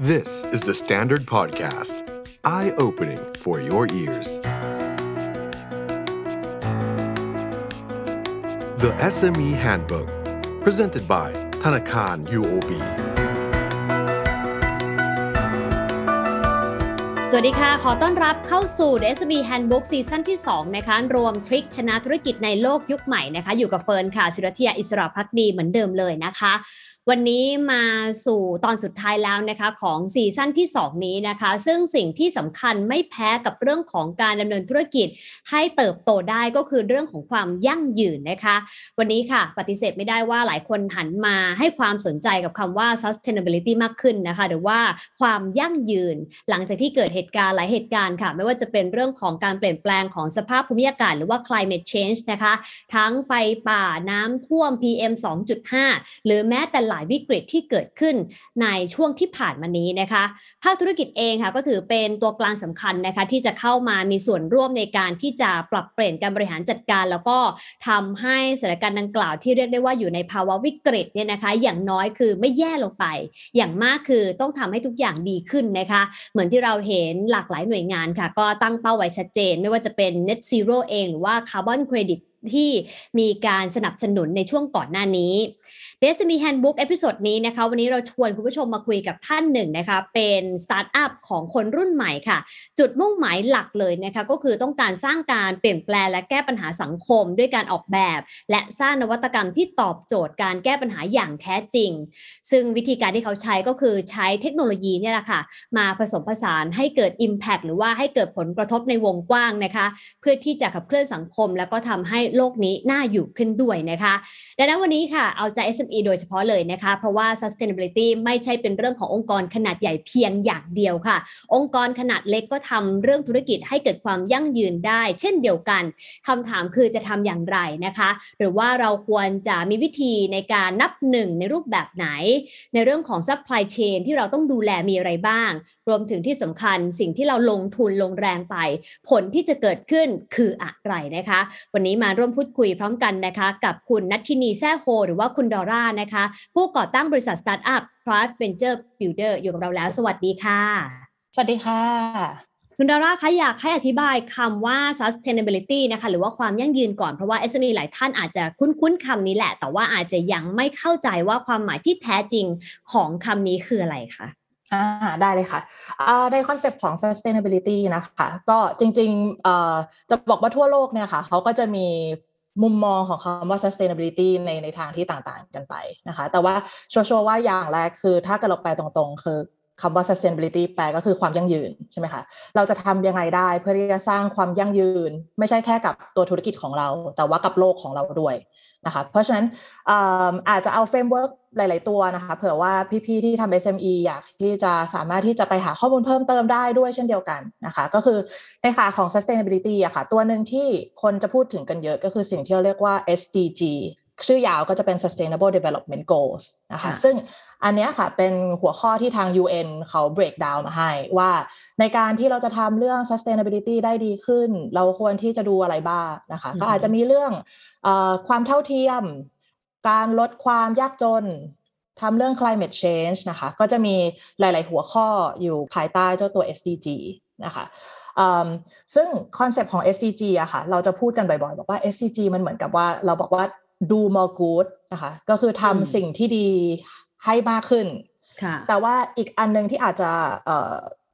This is the Standard Podcast. Eye opening for your ears. The SME Handbook. Presented by Thanakan UOB. สวัสดีค่ะ ขอต้อนรับเข้าสู่ The SB Handbook ซีซั่นที่ 2 นะคะ รวมทริคชนะธุรกิจในโลกยุคใหม่นะคะ อยู่กับเฟิร์นค่ะศิรัทยาอิสระพักดีเหมือนเดิมเลยนะคะ วันนี้มาสู่ตอนสุดท้ายแล้วนะคะของซีซั่นที่ 2 นี้นะคะ ซึ่งสิ่งที่สำคัญไม่แพ้กับเรื่องของการดำเนินธุรกิจ ให้เติบโตได้ก็คือเรื่องของความยั่งยืนนะคะ วันนี้ค่ะปฏิเสธไม่ได้ว่าหลายคนหันมาให้ความสนใจกับคำว่า sustainability มากขึ้นนะคะ หรือว่าความยั่งยืน หลังจากที่เกิดเหตุการณ์หลายเหตุการณ์ค่ะ ไม่ว่าจะเป็นเรื่องของการเปลี่ยนแปลงของสภาพภูมิอากาศหรือว่า climate change นะคะ ทั้งไฟป่าน้ำท่วม PM 2.5 หรือแม้แต่ลายวิกฤตที่เกิดขึ้นในช่วงที่ผ่านมานี้นะคะ ภาคธุรกิจเองค่ะก็ถือเป็นตัวกลางสำคัญนะคะที่จะเข้ามามีส่วนร่วมในการที่จะปรับเปลี่ยนการบริหารจัดการ แล้วก็ทำให้สถานการณ์ดังกล่าวที่เรียกได้ว่าอยู่ในภาวะวิกฤตเนี่ยนะคะ อย่างน้อยคือไม่แย่ลงไป อย่างมากคือต้องทำให้ทุกอย่างดีขึ้นนะคะ เหมือนที่เราเห็นหลากหลายหน่วยงานค่ะ ก็ตั้งเป้าไว้ชัดเจน ไม่ว่าจะเป็น net zero เองหรือว่า carbon credit ที่มีการสนับสนุนในช่วงก่อนหน้านี้ d e s m e Handbook เอพิโซดนี้นะคะวันนี้เราชวนคุณผู้ชมมาคุยกับท่านหนึ่งนะคะเป็นสตาร์ทอัพของคนรุ่นใหม่ค่ะ จุดมุ่งหมายหลักเลยนะคะก็คือต้องการสร้างการเปลี่ยนแปลงและแก้ปัญหาสังคม ด้วยการออกแบบ และสร้างนวัตกรรมที่ตอบโจทย์การแก้ปัญหาอย่างแท้จริง ซึ่งวิธีการที่เขาใช้ก็คือใช้เทคโนโลยีเนี่ยแหละค่ะมาผสมผสานให้เกิด Impact หรือว่าให้เกิดผลกระทบในวงกว้างนะคะ เพื่อที่จะขับเคลื่อนสังคม แล้วก็ทำให้โลกนี้น่าอยู่ขึ้นด้วยนะคะดังนั้นวันนี้ค่ะเอาใจ SME โดยเฉพาะเลยนะคะ เพราะว่า sustainability ไม่ใช่เป็นเรื่องขององค์กรขนาดใหญ่เพียงอย่างเดียวค่ะ องค์กรขนาดเล็กก็ทำเรื่องธุรกิจให้เกิดความยั่งยืนได้ เช่นเดียวกันคำถามคือจะทำอย่างไรนะคะ หรือว่าเราควรจะมีวิธีในการนับหนึ่งในรูปแบบไหน ในเรื่องของ supply chain ที่เราต้องดูแลมีอะไรบ้าง รวมถึงที่สำคัญสิ่งที่เราลงทุนลงแรงไป ผลที่จะเกิดขึ้นคืออะไรนะคะ วันนี้มาร่วมพูดคุยพร้อมกันนะคะ กับคุณนัททินีแซ่โฮหรือว่าคุณดอร่านะคะ ผู้ก่อตั้งบริษัทสตาร์ทอัพ Thrive Venture Builder อยู่กับเราแล้ว สวัสดีค่ะ สวัสดีค่ะ คุณดอร่าคะอยากให้อธิบายคำว่า sustainability นะคะ หรือว่าความยั่งยืนก่อนเพราะว่า SME หลายท่านอาจจะคุ้นๆคำนี้แหละ แต่ว่าอาจจะยังไม่เข้าใจว่าความหมายที่แท้จริงของคำนี้คืออะไรคะอ่าได้เลยค่ะใน concept ของ sustainability นะคะ ก็จริงๆจะบอกว่าทั่วโลกเนี่ยค่ะเขาก็จะมี มุมมองของคำว่า sustainability ในในทางที่ต่างๆกันไปนะคะ แต่ว่าชัวร์ว่าอย่างแรกคือถ้าเกิดเราไปตรงๆ คือคำว่า sustainability แปลก็คือความยั่งยืนใช่ไหมคะ เราจะทำยังไงได้เพื่อที่จะสร้างความยั่งยืน ไม่ใช่แค่กับตัวธุรกิจของเรา แต่ว่ากับโลกของเราด้วย นะคะเพราะฉะนั้นอาจจะเอา framework หลาย ๆ ตัวนะคะ เผื่อว่าพี่ ๆ ที่ทำ SME อยากที่จะสามารถที่จะไปหาข้อมูลเพิ่มเติมได้ด้วยเช่นเดียวกันนะคะ ก็คือในขาของ sustainability อะค่ะ ตัวหนึ่งที่คนจะพูดถึงกันเยอะก็คือสิ่งที่เราเรียกว่า SDG ชื่อยาวก็จะเป็น sustainable development goals นะคะ ซึ่ง อันนี้ค่ะเป็นหัวข้อที่ทาง UN เขา break down มาให้ว่าในการที่เราจะทำเรื่อง sustainability ได้ดีขึ้น เราควรที่จะดูอะไรบ้างนะคะ ก็อาจจะมีเรื่องความเท่าเทียม การลดความยากจนทำเรื่อง climate change นะคะ ก็จะมีหลาย ๆ หัวข้ออยู่ภายใต้เจ้าตัว SDG นะคะซึ่งคอนเซปต์ของ SDG อะค่ะ เราจะพูดกันบ่อย ๆ บอกว่า SDG มันเหมือนกับว่าเราบอกว่า do more good นะคะ ก็คือทำสิ่งที่ดี ให้มากขึ้น แต่ว่าอีกอันนึงที่อาจจะ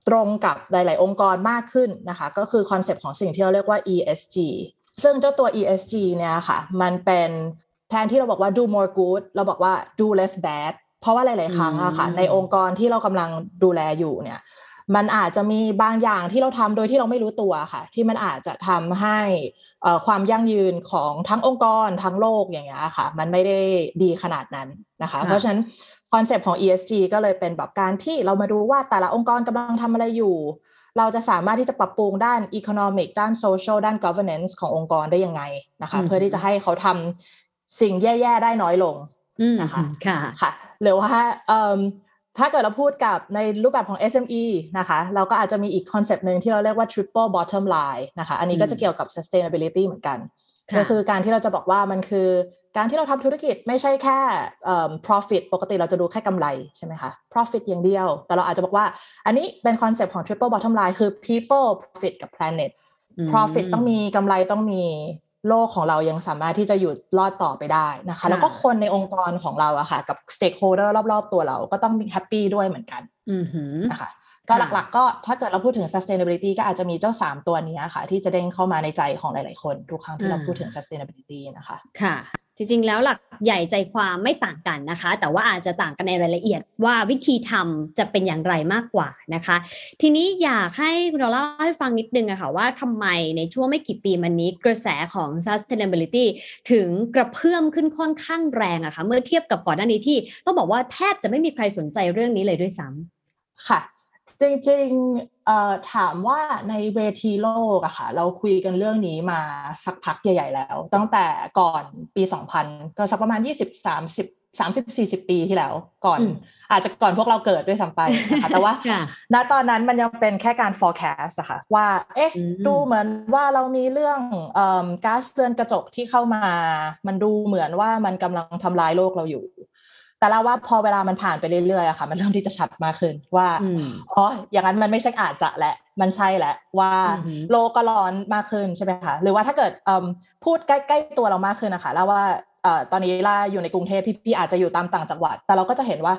ตรงกับหลาย ๆ องค์กรมากขึ้นนะคะ ก็คือ concept ของสิ่งที่เราเรียกว่า ESG ซึ่งเจ้าตัว ESG เนี่ยค่ะ มันเป็นแทนที่เราบอกว่า do more good เราบอกว่า do less bad เพราะว่าหลาย ๆ ครั้งอะค่ะ ในองค์กรที่เรากำลังดูแลอยู่เนี่ยมันอาจจะมีบางอย่างที่เราทำโดยที่เราไม่รู้ตัวค่ะ ที่มันอาจจะทำให้ความยั่งยืนของทั้งองค์กรทั้งโลกอย่างเงี้ยค่ะ มันไม่ได้ดีขนาดนั้นนะคะ เพราะฉะนั้น คอนเซปต์ของ ESG ก็เลยเป็นแบบการที่เรามาดูว่าแต่ละองค์กรกำลังทำอะไรอยู่ เราจะสามารถที่จะปรับปรุงด้าน Economic ด้าน Social ด้าน Governance ขององค์กรได้ยังไงนะคะ เพื่อที่จะให้เขาทำสิ่งแย่ๆได้น้อยลงนะคะค่ะค่ะหรือว่าถ้าเกิดเราพูดกับในรูปแบบของ SME นะคะ เราก็อาจจะมีอีกคอนเซปต์หนึ่งที่เราเรียกว่า triple bottom line นะคะ อันนี้ก็จะเกี่ยวกับ sustainability เหมือนกัน ก็คือการที่เราจะบอกว่ามันคือ การที่เราทำธุรกิจไม่ใช่แค่ profit ปกติเราจะดูแค่กำไรใช่ไหมคะ profit อย่างเดียว แต่เราอาจจะบอกว่า อันนี้เป็นคอนเซปต์ของ triple bottom line คือ people profit กับ planet profit ต้องมีกำไรต้องมีโลกของเรายังสามารถที่จะอยู่รอดต่อไปได้นะคะ แล้วก็คนในองค์กรของเราอะค่ะ กับ stakeholder รอบๆ ตัวเราก็ต้องมี happy ด้วยเหมือนกันนะคะก็หลักๆก็ถ้าเกิดเราพูดถึง sustainability ก็อาจจะมีเจ้า 3 ตัวนี้ค่ะ ที่จะเด้งเข้ามาในใจของหลาย ๆ คน ทุกครั้งที่เราพูดถึง sustainability นะคะ ค่ะ จริงๆ แล้วหลักใหญ่ใจความไม่ต่างกันนะคะ แต่ว่าอาจจะต่างกันในรายละเอียดว่าวิธีทำจะเป็นอย่างไรมากกว่านะคะ ทีนี้อยากให้คุณเล่าให้ฟังนิดนึงอะค่ะว่าทำไมในช่วงไม่กี่ปีมานี้กระแสของ sustainability ถึงกระเพื่อมขึ้นค่อนข้างแรงอะคะ่ะเมื่อเทียบกับก่อนหน้านี้ที่ต้องบอกว่าแทบจะไม่มีใครสนใจเรื่องนี้เลยด้วยซ้ำค่ะ จริงๆ ถามว่าในเวทีโลกอะค่ะ เราคุยกันเรื่องนี้มาสักพักใหญ่ ๆ แล้ว ตั้งแต่ก่อนปี 2000 ก็สักประมาณ 20 30 30 40 ปีที่แล้ว ก่อน อาจจะก่อนพวกเราเกิดด้วยซ้ำไปนะคะแต่ว่าณตอนนั้นมันยังเป็นแค่การ forecast อะค่ะว่า เอ๊ะ ดูเหมือนว่าเรามีเรื่องก๊าซเรือนกระจกที่เข้ามา มันดูเหมือนว่ามันกำลังทำลายโลกเราอยู่ แต่เราว่าพอเวลามันผ่านไปเรื่อยๆอะค่ะ มันเริ่มที่จะชัดมากขึ้นว่าอ๋ออย่างนั้นมันไม่ใช่อาจจะแหละมันใช่แหละว่าโลกก็ร้อนมากขึ้นใช่ไหมคะหรือว่าถ้าเกิดพูดใกล้ๆตัวเรามากขึ้นนะคะแล้วว่าตอนนี้ล่าอยู่ในกรุงเทพพี่ๆอาจจะอยู่ตามต่างจังหวัด แต่เราก็จะเห็นว่า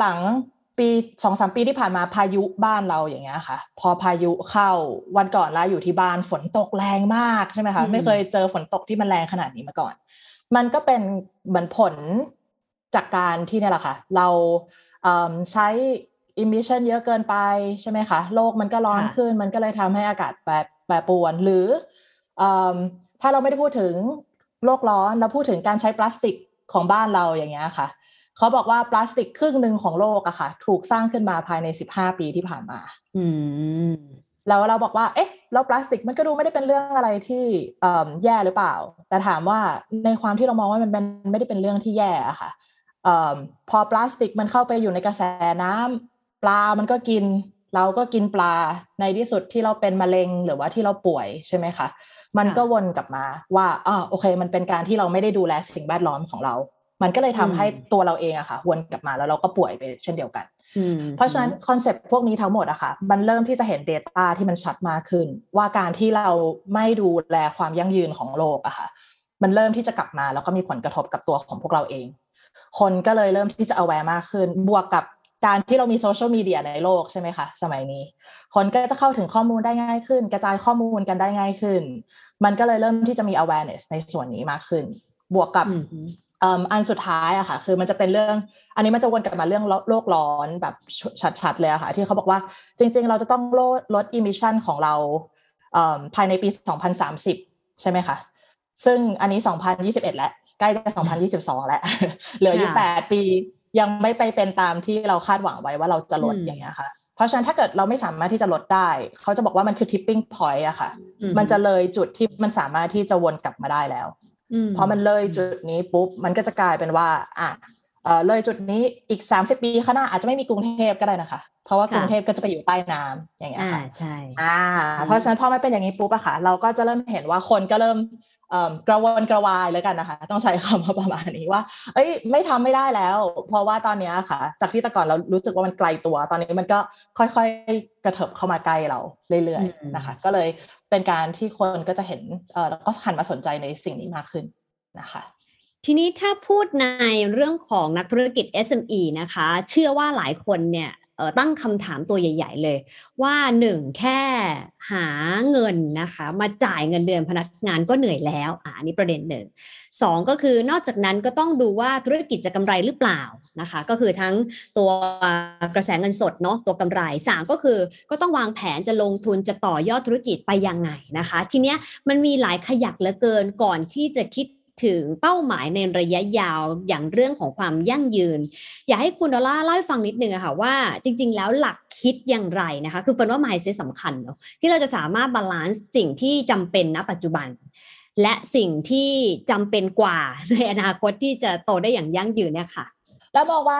หลังๆปีสองสามปีที่ผ่านมาพายุบ้านเราอย่างเงี้ยค่ะ พอพายุเข้าวันก่อนล่าอยู่ที่บ้านฝนตกแรงมากใช่ไหมคะไม่เคยเจอฝนตกที่มันแรงขนาดนี้มาก่อน มันก็เป็นเหมือนผล จากการที่เนี่ยแหละค่ะ เราใช้ emission เยอะเกินไปใช่ไหมคะ โลกมันก็ร้อนขึ้น มันก็เลยทำให้อากาศแปรแปรปรวน หรือถ้าเราไม่ได้พูดถึงโลกร้อนเราพูดถึงการใช้พลาสติกของบ้านเราอย่างเงี้ยค่ะ เขาบอกว่าพลาสติกครึ่งหนึ่งของโลกอะค่ะ ถูกสร้างขึ้นมาภายในสิบห้าปีที่ผ่านมา อืมแล้วเราบอกว่า เอ๊ะ แล้วพลาสติกมันก็ดูไม่ได้เป็นเรื่องอะไรที่แย่หรือเปล่า แต่ถามว่าในความที่เรามองว่ามันเป็นไม่ได้เป็นเรื่องที่แย่อะค่ะ อพอพลาสติกมันเข้าไปอยู่ในกระแสน้ำปลามันก็กิน เราก็กินปลาในที่สุดที่เราเป็นมะเร็งหรือว่าที่เราป่วยใช่ไหมคะมันก็วนกลับมาว่าอ่าโอเค มันเป็นการที่เราไม่ได้ดูแลสิ่งแวดล้อมของเรา มันก็เลยทำให้ตัวเราเองอะค่ะ วนกลับมาแล้วเราก็ป่วยไปเช่นเดียวกัน เพราะฉะนั้นคอนเซปต์พวกนี้ทั้งหมดอะค่ะ มันเริ่มที่จะเห็น Data ที่มันชัดมากขึ้น ว่าการที่เราไม่ดูแลความยั่งยืนของโลกอะค่ะ มันเริ่มที่จะกลับมาแล้วก็มีผลกระทบกับตัวของพวกเราเอง คนก็เลยเริ่มที่จะ aware มากขึ้น บวกกับการที่เรามีโซเชียลมีเดียในโลกใช่ไหมคะสมัยนี้ คนก็จะเข้าถึงข้อมูลได้ง่ายขึ้น กระจายข้อมูลกันได้ง่ายขึ้น มันก็เลยเริ่มที่จะมี awareness ในส่วนนี้มากขึ้น บวกกับอันสุดท้ายอะค่ะ คือมันจะเป็นเรื่อง อันนี้มันจะวนกลับมาเรื่องโลกร้อนแบบชัดๆเลยอะค่ะ ที่เขาบอกว่าจริง ๆ เราจะต้องลดลด emission ของเราภายในปี 2030 ใช่ไหมคะ ซึ่งอันนี้ 2021 แล้ว ใกล้จะ 2022 แล้ว เหลืออยู่8ปียังไม่ไปเป็นตามที่เราคาดหวังไว้ว่าเราจะลดอย่างเงี้ยค่ะ เพราะฉะนั้นถ้าเกิดเราไม่สามารถที่จะลดได้ เขาจะบอกว่ามันคือ tipping point อะค่ะ มันจะเลยจุดที่มันสามารถที่จะวนกลับมาได้แล้วพอมันเลยจุดนี้ปุ๊บ มันก็จะกลายเป็นว่า อะเลยจุดนี้อีก 30 ปีข้างหน้าอาจจะไม่มีกรุงเทพก็ได้นะคะ เพราะว่ากรุงเทพก็จะไปอยู่ใต้น้ำอย่างเงี้ยค่ะใช่ อ่า เพราะฉะนั้นพอมันเป็นอย่างนี้ปุ๊บอะค่ะ เราก็จะเริ่มเห็นว่าคนก็เริ่ม กระวนกระวายแล้วกันนะคะ ต้องใช้คำว่าประมาณนี้ว่า เอ้ยไม่ทำไม่ได้แล้ว เพราะว่าตอนนี้ค่ะ จากที่แต่ก่อนเรารู้สึกว่ามันไกลตัว ตอนนี้มันก็ค่อยๆกระเถิบเข้ามาใกล้เราเรื่อยๆนะคะ ก็เลยเป็นการที่คนก็จะเห็นเออแล้วก็หันมาสนใจในสิ่งนี้มากขึ้นนะคะทีนี้ถ้าพูดในเรื่องของนักธุรกิจ SME นะคะ เชื่อว่าหลายคนเนี่ย ตั้งคำถามตัวใหญ่ ๆ เลย ว่าหนึ่งแค่หาเงินนะคะมาจ่ายเงินเดือนพนักงานก็เหนื่อยแล้วอ่านี่ประเด็นหนึ่งสองก็คือนอกจากนั้นก็ต้องดูว่าธุรกิจจะกำไรหรือเปล่านะคะ ก็คือทั้งตัวกระแสเงินสดเนาะตัวกำไรสามก็คือก็ต้องวางแผนจะลงทุนจะต่อยอดธุรกิจไปยังไงนะคะ ทีเนี้ยมันมีหลายขยักเหลือเกินก่อนที่จะคิด ถึงเป้าหมายในระยะยาวอย่างเรื่องของความยั่งยืน อยากให้คุณดอร่าเล่าให้ฟังนิดนึงอะค่ะว่าจริง ๆ แล้วหลักคิดอย่างไรนะคะ คือ feel ว่า mindset สำคัญเนาะที่เราจะสามารถ balance สิ่งที่จำเป็นณปัจจุบัน และสิ่งที่จำเป็นกว่าในอนาคตที่จะโตได้อย่างยั่งยืนเนี่ยค่ะ แล้วมองว่า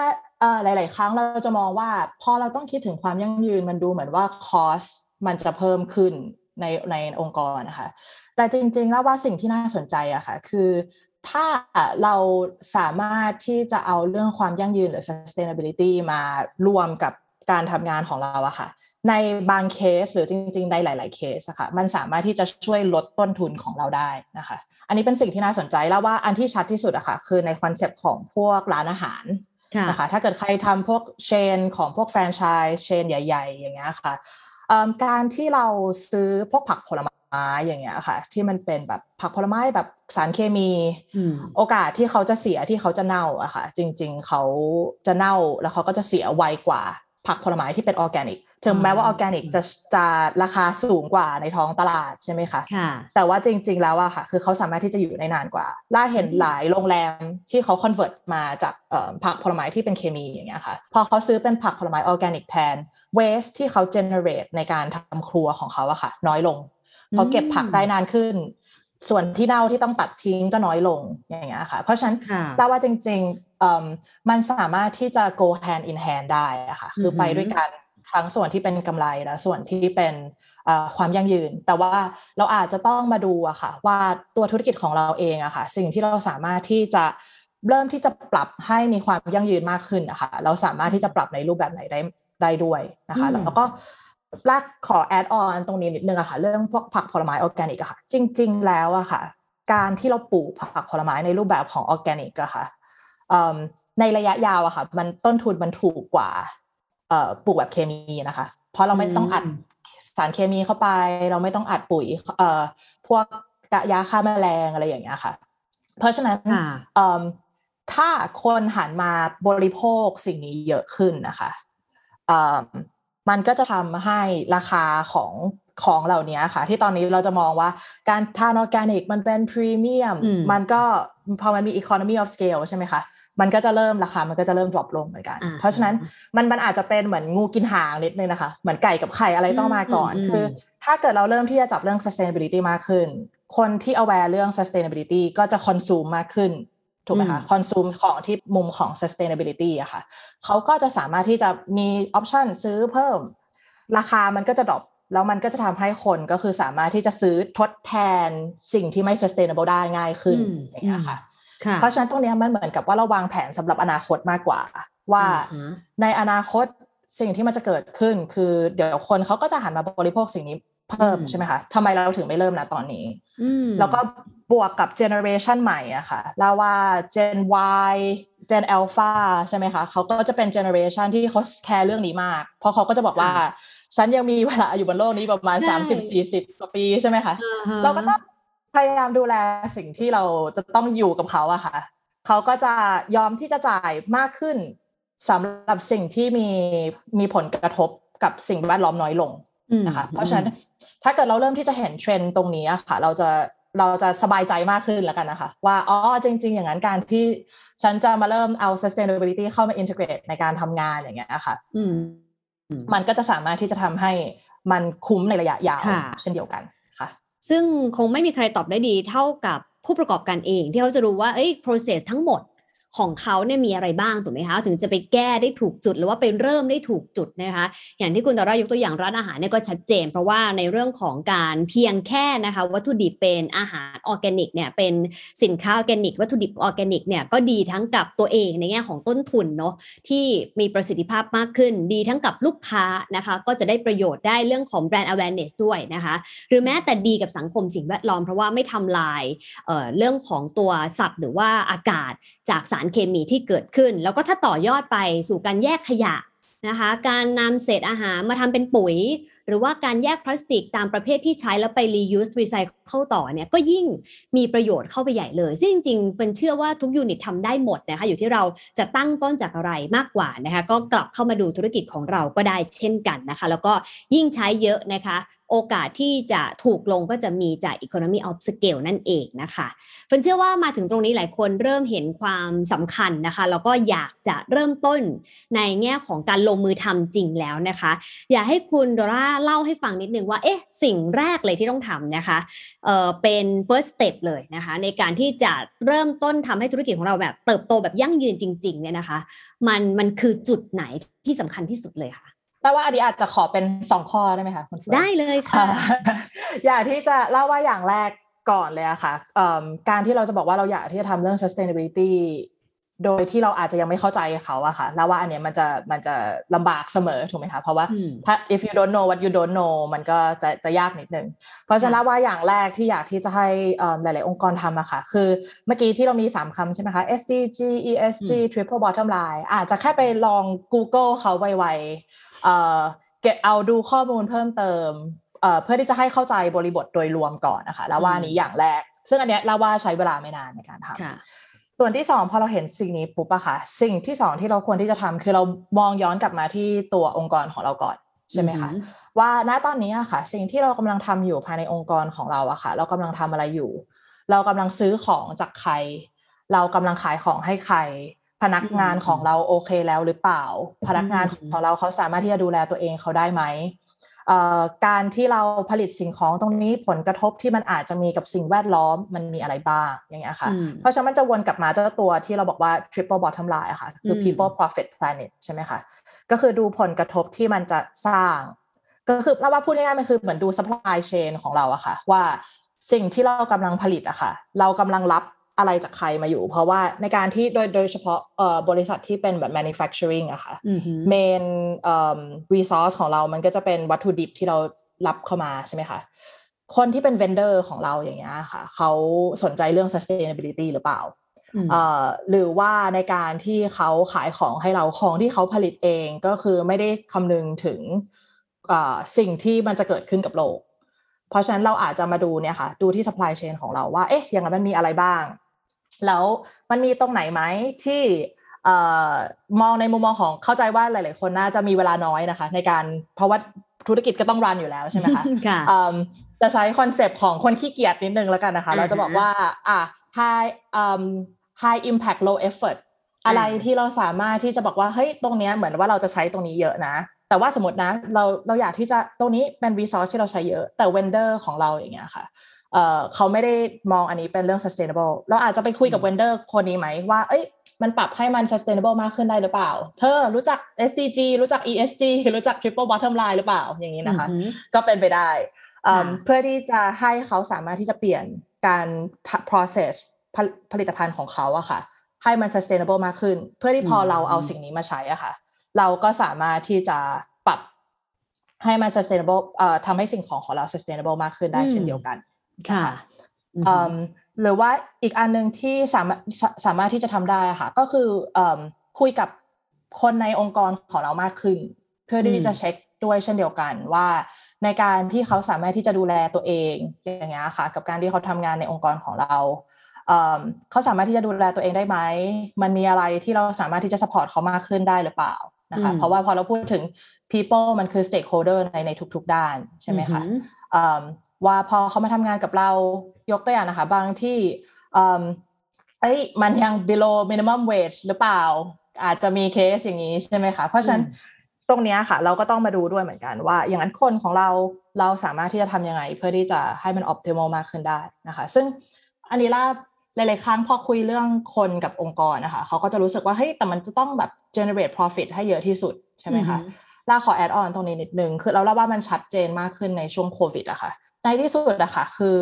หลาย ๆ ครั้งเราจะมองว่าพอเราต้องคิดถึงความยั่งยืนมันดูเหมือนว่าคอสมันจะเพิ่มขึ้นในในองค์กรนะคะ แต่จริงๆแล้วว่าสิ่งที่น่าสนใจอะค่ะ คือถ้าเราสามารถที่จะเอาเรื่องความยั่งยืนหรือ sustainability มารวมกับการทำงานของเราอะค่ะ ในบางเคสหรือจริง ๆ ในหลาย ๆ เคสอะค่ะ มันสามารถที่จะช่วยลดต้นทุนของเราได้นะคะ อันนี้เป็นสิ่งที่น่าสนใจแล้วว่าอันที่ชัดที่สุดอะค่ะ คือใน concept ของพวกร้านอาหารนะคะถ้าเกิดใครทำพวก chain ของพวกแฟรนไชส์ chain ใหญ่ ๆ อย่างเงี้ยค่ะการที่เราซื้อพวกผักผลไม้ ม้อย่างเงี้ยค่ะ ที่มันเป็นแบบผักผลไม้แบบสารเคมีโอกาสที่เขาจะเสียที่เขาจะเน่าอะค่ะ จริง ๆ เขาจะเน่าแล้วเขาก็จะเสียไวกว่า ผักผลไม้ที่เป็นออร์แกนิกถึงแม้ว่าออร์แกนิกจะจะราคาสูงกว่าในท้องตลาดใช่ไหมคะแต่ว่าจริง ๆ แล้วอะค่ะ คือเขาสามารถที่จะอยู่ในนานกว่า ร่าเห็นหลายโรงแรมที่เขา convert มาจากผักผลไม้ที่เป็นเคมีอย่างเงี้ยค่ะ พอเขาซื้อเป็นผักผลไม้ออร์แกนิกแทน waste ที่เขา generate ในการทำครัวของเขาอะค่ะ น้อยลง เขาเก็บผักได้นานขึ้น ส่วนที่เน่าที่ต้องตัดทิ้งก็น้อยลงอย่างเงี้ยค่ะ เพราะฉะนั้นแปลว่าจริงๆมันสามารถที่จะ go hand in hand ได้อะค่ะคือไปด้วยกันทั้งส่วนที่เป็นกำไรและส่วนที่เป็นความยั่งยืน แต่ว่าเราอาจจะต้องมาดูอะค่ะ ว่าตัวธุรกิจของเราเองอะค่ะ สิ่งที่เราสามารถที่จะเริ่มที่จะปรับให้มีความยั่งยืนมากขึ้นนะคะ เราสามารถที่จะปรับในรูปแบบไหนได้ได้ด้วยนะคะ แล้วก็ ร่าขอ add on ตรงนี้นิดนึงอะค่ะ เรื่องพวกผักผลไม้ออร์แกนิกอะค่ะ จริง ๆ แล้วอะค่ะ การที่เราปลูกผักผลไม้ในรูปแบบของออร์แกนิกอะค่ะในระยะยาวอะค่ะ มันต้นทุนมันถูกกว่าปลูกแบบเคมีนะคะ เพราะเราไม่ต้องอัดสารเคมีเข้าไป เราไม่ต้องอัดปุ๋ยเอ่อพวกกะยาฆ่าแมลงอะไรอย่างเงี้ยค่ะ เพราะฉะนั้นถ้าคนหันมาบริโภคสิ่งนี้เยอะขึ้นนะคะ มันก็จะทำให้ราคาของของเหล่านี้ค่ะ ที่ตอนนี้เราจะมองว่าการทานออร์แกนิกมันเป็นพรีเมียมมันก็พอมันมี economy of scale ใช่ไหมคะมันก็จะเริ่มราคา มันก็จะเริ่ม drop ลงเหมือนกัน เพราะฉะนั้นมันมันอาจจะเป็นเหมือนงูกินหางนิดนึงนะคะ เหมือนไก่กับไข่อะไรต้องมาก่อน คือ ถ้าเกิดเราเริ่มที่จะจับเรื่อง sustainability มากขึ้น คนที่ aware เรื่อง sustainability ก็จะ consume มากขึ้น ถูกไหมคะ consume ของที่มุมของ sustainability อะค่ะเขาก็จะสามารถที่จะมี option ซื้อเพิ่ม ราคามันก็จะ drop แล้วมันก็จะทำให้คนก็คือสามารถที่จะซื้อทดแทนสิ่งที่ไม่ sustainable ได้ง่ายขึ้นอย่างเงี้ยค่ะ เพราะฉะนั้นตรงนี้มันเหมือนกับว่าเราวางแผนสำหรับอนาคตมากกว่า ว่าในอนาคตสิ่งที่มันจะเกิดขึ้น คือเดี๋ยวคนเขาก็จะหันมาบริโภคสิ่งนี้เพิ่มใช่ไหมคะทำไมเราถึงไม่เริ่มนะตอนนี้แล้วก็ บวกกับเจเนอเรชันใหม่อะค่ะแล้วว่า Gen Y Gen Alpha ใช่ไหมคะเขาก็จะเป็นเจเนอเรชันที่เขาแคร์เรื่องนี้มาก เพราะเขาก็จะบอกว่า ฉันยังมีเวลาอยู่บนโลกนี้ประมาณ 30-40กว่าปีใช่ไหมคะเราก็ต้องพยายามดูแลสิ่งที่เราจะต้องอยู่กับเขาอะค่ะเขาก็จะยอมที่จะจ่ายมากขึ้นสำหรับสิ่งที่มีมีผลกระทบกับสิ่งแวดล้อมน้อยลงนะคะ เพราะฉะนั้นถ้าเกิดเราเริ่มที่จะเห็นเทรนด์ตรงนี้อะค่ะ เราจะ เราจะสบายใจมากขึ้นแล้วกันนะคะ ว่าอ๋อจริง ๆ อย่างนั้นการที่ฉันจะมาเริ่มเอา sustainability เข้ามา integrate ในการทำงานอย่างเงี้ยค่ะมันก็จะสามารถที่จะทำให้มันคุ้มในระยะยาวเช่นเดียวกันค่ะ ซึ่งคงไม่มีใครตอบได้ดีเท่ากับผู้ประกอบการเอง ที่เขาจะรู้ว่าเอ้ย process ทั้งหมด ของเขาเนี่ยมีอะไรบ้างถูกไหมคะถึงจะไปแก้ได้ถูกจุดหรือว่าไปเริ่มได้ถูกจุดนะคะอย่างที่คุณตอรายกตัวอย่างร้านอาหารเนี่ยก็ชัดเจน เพราะว่าในเรื่องของการเพียงแค่นะคะวัตถุดิบเป็นอาหารออร์แกนิกเนี่ยเป็นสินค้าออร์แกนิก วัตถุดิบออร์แกนิกเนี่ยก็ดีทั้งกับตัวเองในแง่ของต้นทุนเนาะที่มีประสิทธิภาพมากขึ้น ดีทั้งกับลูกค้านะคะก็จะได้ประโยชน์ได้เรื่องของแบรนด์ awareness ด้วยนะคะหรือแม้แต่ดีกับสังคมสิ่งแวดล้อมเพราะว่าไม่ทำลายเรื่องของตัวสัตว์หรือว่าอากาศจากสารเคมีที่เกิดขึ้น แล้วก็ถ้าต่อยอดไปสู่การแยกขยะนะคะ การนำเศษอาหารมาทำเป็นปุ๋ย หรือว่าการแยกพลาสติกตามประเภทที่ใช้แล้วไป reuse recycle ต่อเนี่ยก็ยิ่งมีประโยชน์เข้าไปใหญ่เลย ซึ่งจริงๆเฟินเชื่อว่าทุก unit ทำได้หมดนะคะอยู่ที่เราจะตั้งต้นจากอะไรมากกว่านะคะก็กลับเข้ามาดูธุรกิจของเราก็ได้เช่นกันนะคะ แล้วก็ยิ่งใช้เยอะนะคะโอกาสที่จะถูกลงก็จะมีจาก economy of scale นั่นเองนะคะเฟินเชื่อว่ามาถึงตรงนี้หลายคนเริ่มเห็นความสำคัญนะคะแล้วก็อยากจะเริ่มต้นในแง่ของการลงมือทำจริงแล้วนะคะ อยากให้คุณดอร่าเล่าให้ฟังนิดนึงว่า เอ๊ะ สิ่งแรกเลยที่ต้องทำนะคะเอ่อเป็น first step เลยนะคะ ในการที่จะเริ่มต้นทำให้ธุรกิจของเราแบบเติบโตแบบยั่งยืนจริง ๆ เนี่ยนะคะ มันมันคือจุดไหนที่สำคัญที่สุดเลยค่ะแต่ว่าอันนี้อาจจะขอเป็นสองข้อได้ไหมคะคุณได้เลยค่ะ อยากที่จะเล่าว่าอย่างแรกก่อนเลยอะค่ะการที่เราจะบอกว่าเราอยากที่จะทำเรื่อง sustainability โดยที่เราอาจจะยังไม่เข้าใจเขาอะค่ะ แล้วว่าอันเนี้ยมันจะมันจะลำบากเสมอถูกไหมคะ เพราะว่าถ้า if you don't know what you don't know มันก็จะจะยากนิดนึง เพราะฉะนั้นว่าอย่างแรกที่อยากที่จะให้หลาย ๆ องค์กรทำอะค่ะ คือเมื่อกี้ที่เรามี 3คำใช่ไหมคะ SDG ESG triple bottom line อาจจะแค่ไปลอง Google เขาไวๆเอ่อเก็บเอาดูข้อมูลเพิ่มเติมเพื่อที่จะให้เข้าใจบริบทโดยรวมก่อนนะคะ แล้วว่านี้อย่างแรก ซึ่งอันเนี้ยเราว่าใช้เวลาไม่นานในการทำ ส่วนที่สองพอเราเห็นสิ่งนี้ปุ๊บอะค่ะ สิ่งที่สองที่เราควรที่จะทำคือเรามองย้อนกลับมาที่ตัวองค์กรของเราก่อนใช่ไหมคะว่าณตอนนี้อะค่ะ สิ่งที่เรากำลังทำอยู่ภายในองค์กรของเราอะค่ะ เรากำลังทำอะไรอยู่ เรากำลังซื้อของจากใคร เรากำลังขายของให้ใคร พนักงานของเราโอเคแล้วหรือเปล่า พนักงานของเราเขาสามารถที่จะดูแลตัวเองเขาได้ไหม การที่เราผลิตสิ่งของตรงนี้ผลกระทบที่มันอาจจะมีกับสิ่งแวดล้อมมันมีอะไรบ้างอย่างเงี้ยค่ะ เพราะฉะนั้นมันจะวนกลับมาเจ้าตัวที่เราบอกว่า triple bottom line อะค่ะ คือ people profit planet ใช่ไหมคะ ก็คือดูผลกระทบที่มันจะสร้าง ก็คือเราว่าพูดง่ายๆมันคือเหมือนดู supply chain ของเราอะค่ะ ว่าสิ่งที่เรากำลังผลิตอะค่ะ เรากำลังรับ อะไรจากใครมาอยู่ เพราะว่าในการที่โดยโดยเฉพาะเอ่อบริษัทที่เป็นแบบ manufacturing อะค่ะ main เอ่อ resource ของเรามันก็จะเป็นวัตถุดิบที่เรารับเข้ามาใช่ไหมคะคนที่เป็น vendor ของเราอย่างเงี้ยค่ะเขาสนใจเรื่อง sustainability หรือเปล่าเอ่อหรือว่าในการที่เขาขายของให้เราของที่เขาผลิตเองก็คือไม่ได้คำนึงถึงสิ่งที่มันจะเกิดขึ้นกับโลก เพราะฉะนั้นเราอาจจะมาดูเนี่ยค่ะ ดูที่ supply chain ของเราว่า เอ๊ะอย่างนั้นมันมีอะไรบ้าง แล้วมันมีตรงไหนไหมที่มองในมุมมองของเข้าใจว่าหลาย ๆ คนน่าจะมีเวลาน้อยนะคะ ในการเพราะว่าธุรกิจก็ต้อง run อยู่แล้วใช่ไหมคะจะใช้คอนเซปต์ของคนขี้เกียจนิดนึงแล้วกันนะคะ เราจะบอกว่าอะ high um, high impact low effort อะไรที่เราสามารถที่จะบอกว่าเฮ้ยตรงเนี้ยเหมือนว่าเราจะใช้ตรงนี้เยอะนะ แต่ว่าสมมตินะเราเราอยากที่จะตรงนี้เป็น resource ที่เราใช้เยอะ แต่ vendor ของเราอย่างเงี้ยค่ะ เขาไม่ได้มองอันนี้เป็นเรื่อง sustainable เราอาจจะไปคุยกับเวนเดอร์คนนี้ไหมว่า เอ้ย มันปรับให้มัน sustainable มากขึ้นได้หรือเปล่า เธอรู้จัก SDG รู้จัก ESG รู้จัก triple bottom line หรือเปล่า อย่างนี้นะคะ ก็เป็นไปได้เพื่อที่จะให้เขาสามารถที่จะเปลี่ยนการ process ผลิตภัณฑ์ของเขาอะค่ะ ให้มัน sustainable มากขึ้น เพื่อที่พอเราเอาสิ่งนี้มาใช้อะค่ะ เราก็สามารถที่จะปรับให้มัน sustainable เอ่อทำให้สิ่งของของเรา sustainable มากขึ้นได้เช่นเดียวกัน ค่ะหรือว่าอีกอันหนึ่งที่สามารถสามารถที่จะทำได้ค่ะ ก็คือคุยกับคนในองค์กรของเรามากขึ้น เพื่อที่จะเช็คด้วยเช่นเดียวกันว่าในการที่เขาสามารถที่จะดูแลตัวเองอย่างเงี้ยค่ะ กับการที่เขาทำงานในองค์กรของเราเขาสามารถที่จะดูแลตัวเองได้ไหม มันมีอะไรที่เราสามารถที่จะสปอร์ตเขามากขึ้นได้หรือเปล่านะคะ เพราะว่าพอเราพูดถึง people มันคือ stakeholder ในในทุก ๆ ด้านใช่ไหมคะ ว่าพอเขามาทำงานกับเรายกตัวอย่างนะคะ บางที่เอ้ยมันยัง below minimum wage หรือเปล่า อาจจะมีเคสอย่างนี้ใช่ไหมคะเพราะฉะนั้นตรงนี้ค่ะ เราก็ต้องมาดูด้วยเหมือนกันว่า อย่างนั้นคนของเราเราสามารถที่จะทำยังไง เพื่อที่จะให้มัน optimal มากขึ้นได้นะคะ ซึ่งอันนี้ล่าหลายๆครั้งพอคุยเรื่องคนกับองค์กรนะคะเขาก็จะรู้สึกว่าเฮ้ยแต่มันจะต้องแบบ generate profit ให้เยอะที่สุดใช่ไหมคะ ล่าขอแอดออนตรงนี้นิดนึงคือเราเล่าว่ามันชัดเจนมากขึ้นในช่วงโควิดอะคะ่ะ ในที่สุดอะค่ะคือ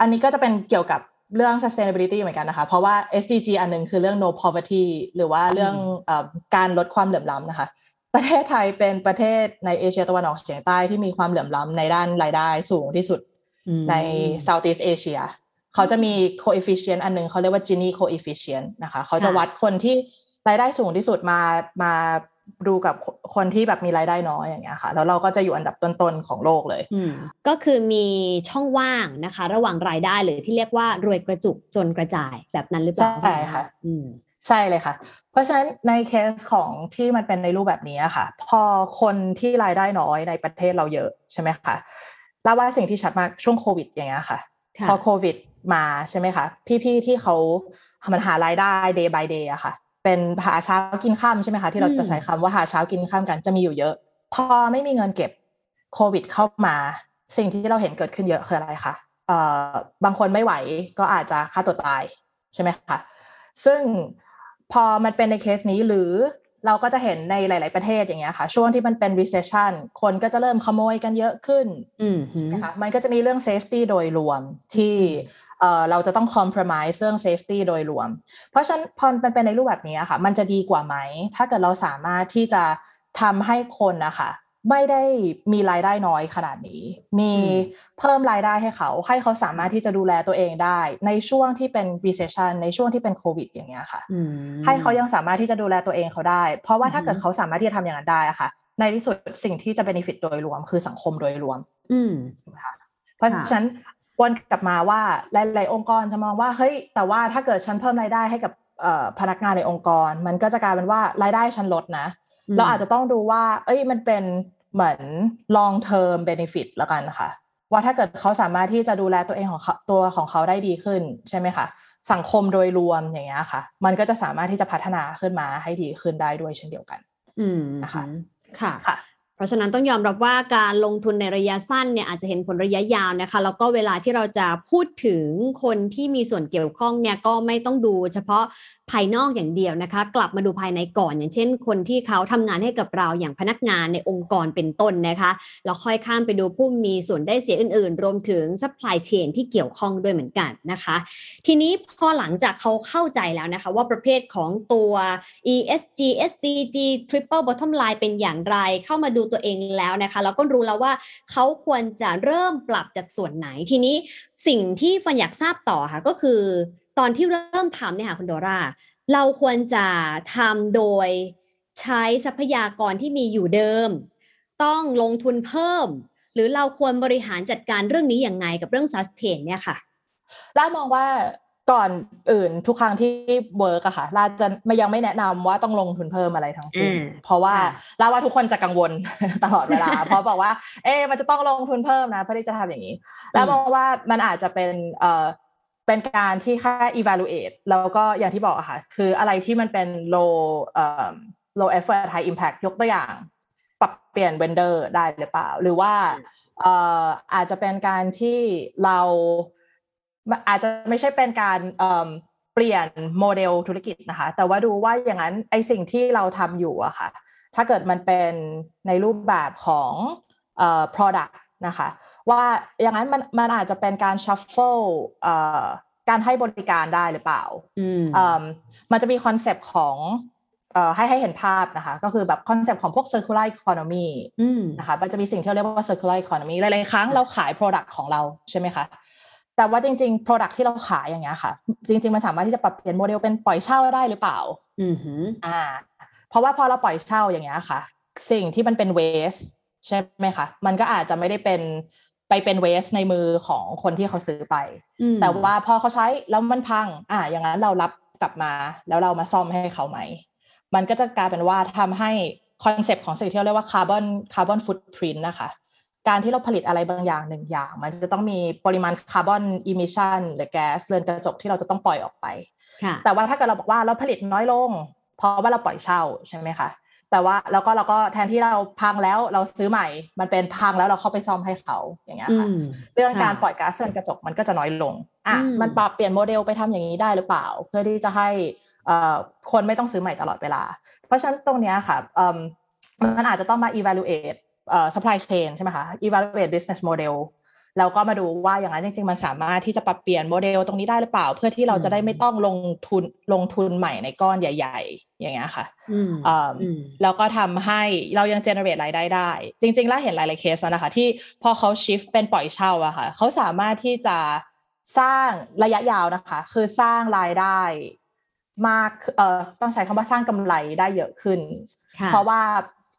อันนี้ก็จะเป็นเกี่ยวกับเรื่อง sustainability เหมือนกันนะคะ เพราะว่า SDG อันนึงคือเรื่อง no poverty หรือว่าเรื่องอการลดความเหลื่อมล้ำนะคะ ประเทศไทยเป็นประเทศในเอเชียตะวันออกเฉียงใต้ที่มีความเหลื่อมล้ำในด้านรายได้สูงที่สุดใน Southeast Asia เขาจะมี coefficient อันนึงเขาเรียกว่า Gini coefficient นะคะ เขาจะวัดคนที่รายได้สูงที่สุดมามา ดูกับคนที่แบบมีรายได้น้อยอย่างเงี้ยค่ะ แล้วเราก็จะอยู่อันดับต้นๆของโลกเลยก็คือมีช่องว่างนะคะ ระหว่างรายได้หรือที่เรียกว่ารวยกระจุกจนกระจายแบบนั้นหรือเปล่าใช่ค่ะใช่เลยค่ะ เพราะฉะนั้นในเคสของที่มันเป็นในรูปแบบนี้ค่ะ พอคนที่รายได้น้อยในประเทศเราเยอะใช่ไหมคะแล้วว่าสิ่งที่ชัดมากช่วงโควิดอย่างเงี้ยค่ะ พอโควิดมาใช่ไหมคะ พี่ๆที่เขามันหารายได้ day by day อะค่ะ เป็นหาเช้ากินข้ามใช่ไหมคะที่เราจะใช้คำว่าหาเช้ากินข้ามกันจะมีอยู่เยอะ พอไม่มีเงินเก็บโควิดเข้ามา สิ่งที่เราเห็นเกิดขึ้นเยอะคืออะไรคะเอ่อบางคนไม่ไหวก็อาจจะฆ่าตัวตายใช่ไหมคะซึ่งพอมันเป็นในเคสนี้หรือ เราก็จะเห็นในหลาย ๆ ประเทศอย่างเงี้ยค่ะ ช่วงที่มันเป็น recession คนก็จะเริ่มขโมยกันเยอะขึ้นอืมใช่ไหมคะมันก็จะมีเรื่อง safety โดยรวมที่เอ่อเราจะต้อง compromise เรื่อง safety โดยรวม เพราะฉะนั้นพอมันเป็นในรูปแบบนี้ค่ะ มันจะดีกว่าไหม ถ้าเกิดเราสามารถที่จะทำให้คนนะคะ ไม่ได้มีรายได้น้อยขนาดนี้ มีเพิ่มรายได้ให้เขา ให้เขาสามารถที่จะดูแลตัวเองได้ ในช่วงที่เป็น recession ในช่วงที่เป็นโควิด อย่างเงี้ยค่ะอืมให้เขายังสามารถที่จะดูแลตัวเองเขาได้ เพราะว่าถ้าเกิดอือฮึเขาสามารถที่จะทำอย่างนั้นได้อะค่ะ ในที่สุดสิ่งที่จะ benefit โดยรวมคือสังคมโดยรวม อืมเพราะค่ะฉะนั้นวนกลับมาว่าหลายๆองค์กรจะมองว่าเฮ้ยแต่ว่าถ้าเกิดฉันเพิ่มรายได้ให้กับเอ่อพนักงานในองค์กร มันก็จะกลายเป็นว่ารายได้ฉันลดนะ เราอาจจะต้องดูว่า เอ้ยมันเป็น เหมือน long term benefit แล้วกันค่ะ ว่าถ้าเกิดเขาสามารถที่จะดูแลตัวเองของเขาตัวของเขาได้ดีขึ้นใช่ไหมคะสังคมโดยรวมอย่างเงี้ยค่ะ มันก็จะสามารถที่จะพัฒนาขึ้นมาให้ดีขึ้นได้ด้วยเช่นเดียวกัน อืมนะคะค่ะค่ะ เพราะฉะนั้นต้องยอมรับว่าการลงทุนในระยะสั้นเนี่ยอาจจะเห็นผลระยะยาวนะคะแล้วก็เวลาที่เราจะพูดถึงคนที่มีส่วนเกี่ยวข้องเนี่ยก็ไม่ต้องดูเฉพาะภายนอกอย่างเดียวนะคะ กลับมาดูภายในก่อน อย่างเช่น คนที่เขาทำงานให้กับเราอย่างพนักงานในองค์กรเป็นต้นนะคะแล้วค่อยข้ามไปดูผู้มีส่วนได้เสียอื่น ๆ รวมถึง supply chain ที่เกี่ยวข้องด้วยเหมือนกันนะคะ ทีนี้พอหลังจากเขาเข้าใจแล้วนะคะ ว่าประเภทของตัว ESG SDG Triple Bottom Line เป็นอย่างไรเข้ามาดูตัวเองแล้วนะคะแล้วก็รู้แล้วว่าเขาควรจะเริ่มปรับจากส่วนไหนทีนี้สิ่งที่ฟันอยากทราบต่อค่ะก็คือ ตอนที่เริ่มทำเนี่ยค่ะคุณโดรา เราควรจะทำโดยใช้ทรัพยากรที่มีอยู่เดิม ต้องลงทุนเพิ่ม หรือเราควรบริหารจัดการเรื่องนี้อย่างไงกับเรื่อง sustain เนี่ยค่ะล่ามองว่าก่อนอื่นทุกครั้งที่เวิร์กอะค่ะล่าจะไม่ยังไม่แนะนำว่าต้องลงทุนเพิ่มอะไรทั้งสิ้นอืมเพราะว่าค่ะล่าว่าทุกคนจะกังวลตลอดเวลา เพราะบอกว่า เอ๊ะมันจะต้องลงทุนเพิ่มนะเพื่อที่จะทำอย่างนี้ แล้วมองว่ามันอาจจะเป็นเอ่อ เป็นการที่แค่ evaluate แล้วก็อย่างที่บอกอะค่ะ คืออะไรที่มันเป็น low เอ่อ low effort high impact ยกตัวอย่าง ปรับเปลี่ยน vendor ได้หรือเปล่า หรือว่าเอ่ออาจจะเป็นการที่เราอาจจะไม่ใช่เป็นการเอิ่มเปลี่ยนโมเดลธุรกิจนะคะ แต่ว่าดูว่าอย่างนั้นไอสิ่งที่เราทำอยู่อะค่ะ ถ้าเกิดมันเป็นในรูปแบบของเอ่อ product นะคะ ว่าอย่างนั้นมันมันอาจจะเป็นการ shift เอ่อการให้บริการได้หรือเปล่าอืมเอิ่มมันจะมีคอนเซปต์ของเอ่อให้ให้เห็นภาพนะคะ ก็คือแบบคอนเซปต์ของพวก circular economy อืมนะคะมันจะมีสิ่งที่เรียกว่า circular economy หลายๆครั้งเราขาย product ของเราใช่ไหมคะแต่ว่าจริงๆ product ที่เราขายอย่างเงี้ยค่ะ จริง ๆ มันสามารถที่จะปรับเปลี่ยนโมเดลเป็นปล่อยเช่าได้หรือเปล่า อืมหืมอ่า เพราะว่าพอเราปล่อยเช่าอย่างเงี้ยค่ะ สิ่งที่มันเป็น waste ใช่ไหมคะ มันก็อาจจะไม่ได้เป็นไปเป็น waste ในมือของคนที่เขาซื้อไปอืมแต่ว่าพอเขาใช้แล้วมันพัง อ่าอย่างนั้นเรารับกลับมา แล้วเรามาซ่อมให้เขาไหม มันก็จะกลายเป็นว่าทำให้คอนเซปต์ของสิ่งที่เราเรียกว่าคาร์บอน carbon footprint นะคะ การที่เราผลิตอะไรบางอย่างหนึ่งอย่าง มันจะต้องมีปริมาณ carbon emission หรือแก๊สเรือนกระจกที่เราจะต้องปล่อยออกไปค่ะแต่ว่าถ้าเกิดเราบอกว่าเราผลิตน้อยลง เพราะว่าเราปล่อยเช่าใช่ไหมคะ แต่ว่าแล้วก็เราก็แทนที่เราพังแล้วเราซื้อใหม่ มันเป็นพังแล้วเราเข้าไปซ่อมให้เขาอย่างเงี้ยอืมค่ะเรื่องค่ะการปล่อยก๊าซเรือนกระจกมันก็จะน้อยลงอะอืมมันปรับเปลี่ยนโมเดลไปทำอย่างนี้ได้หรือเปล่า เพื่อที่จะให้เอ่อคนไม่ต้องซื้อใหม่ตลอดเวลา เพราะฉะนั้นตรงเนี้ยค่ะเอิ่มมันอาจจะต้องมา evaluate เอ่อ supply chain ใช่ไหมคะ evaluate business model แล้วก็มาดูว่าอย่างนั้นจริงๆมันสามารถที่จะปรับเปลี่ยนโมเดลตรงนี้ได้หรือเปล่า เพื่อที่เราจะได้ไม่ต้องลงทุนลงทุนใหม่ในก้อนใหญ่ ๆ อย่างเงี้ยค่ะอืมเอิ่มอืมแล้วก็ทำให้เรายัง generate รายได้ได้ จริง ๆ แล้วเห็นหลายๆเคสแล้วนะคะ ที่พอเขา shift เป็นปล่อยเช่าอะค่ะเขาสามารถที่จะสร้างระยะยาวนะคะ คือสร้างรายได้มากเอ่อต้องใช้คำว่าสร้างกำไรได้เยอะขึ้นค่ะเพราะว่า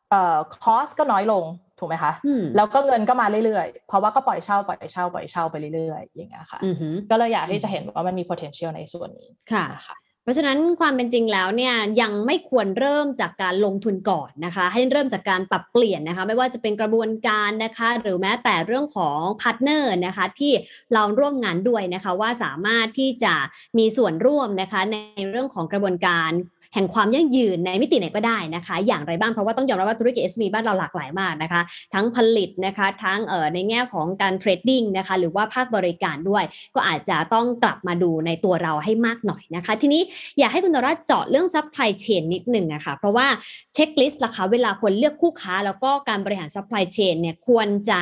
เอ่อ cost ก็น้อยลง ถูกไหมคะอืมแล้วก็เงินก็มาเรื่อยๆ เพราะว่าก็ปล่อยเช่าปล่อยเช่าปล่อยเช่าไปเรื่อยๆอย่างเงี้ยค่ะอือหือก็เลยอยากที่จะเห็นว่ามันมี potential ในส่วนนี้ค่ะนะคะเพราะฉะนั้นความเป็นจริงแล้วเนี่ยยังไม่ควรเริ่มจากการลงทุนก่อนนะคะ ให้เริ่มจากการปรับเปลี่ยนนะคะ ไม่ว่าจะเป็นกระบวนการนะคะ หรือแม้แต่เรื่องของพาร์ทเนอร์นะคะที่เราร่วมงานด้วยนะคะว่าสามารถที่จะมีส่วนร่วมนะคะในเรื่องของกระบวนการ แห่งความยั่งยืนในมิติไหนก็ได้นะคะ อย่างไรบ้างเพราะว่าต้องยอมรับว่าธุรกิจ SME บ้านเราหลากหลายมากนะคะ ทั้งผลิตนะคะทั้งเอ่อในแง่ของการ trading นะคะหรือว่าภาคบริการด้วย ก็อาจจะต้องกลับมาดูในตัวเราให้มากหน่อยนะคะ ทีนี้อยากให้คุณดอร่าเจาะเรื่อง supply chain นิดหนึ่งอะคะเพราะว่า checklist ราคาเวลาควรเลือกคู่ค้า แล้วก็การบริหาร supply chain เนี่ยควรจะ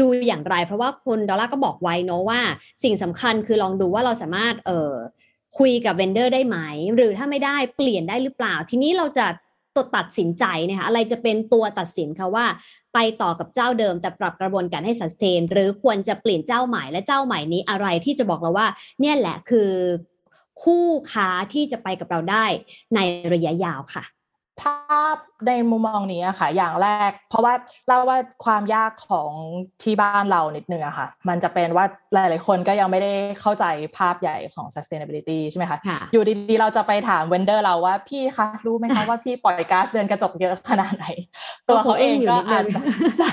ดูอย่างไร เพราะว่าคุณดอลลาร์ก็บอกไว้เนาะว่า สิ่งสำคัญคือลองดูว่าเราสามารถเอ่อ คุยกับเวนเดอร์ได้ไหม หรือถ้าไม่ได้เปลี่ยนได้หรือเปล่า ทีนี้เราจะตัดสินใจนะคะอะไรจะเป็นตัวตัดสินคะว่า ไปต่อกับเจ้าเดิมแต่ปรับกระบวนการให้สัสเทนหรือควรจะเปลี่ยนเจ้าใหม่และเจ้าใหม่นี้อะไรที่จะบอกเราว่า เนี่ยแหละคือคู่ค้าที่จะไปกับเราได้ในระยะยาวค่ะ ถ้าในมุมมองนี้อะค่ะ อย่างแรก เพราะว่าเล่าว่าความยากของที่บ้านเรานิดนึงอะค่ะ มันจะเป็นว่าหลาย ๆ คนก็ยังไม่ได้เข้าใจภาพใหญ่ของ sustainability ใช่ไหมคะ อยู่ดีๆ เราจะไปถามเวนเดอร์เราว่าพี่คะรู้ไหมคะว่าพี่ปล่อยก๊าซเรือนกระจกเยอะขนาดไหน ตัวเขาเองก็อาจใช่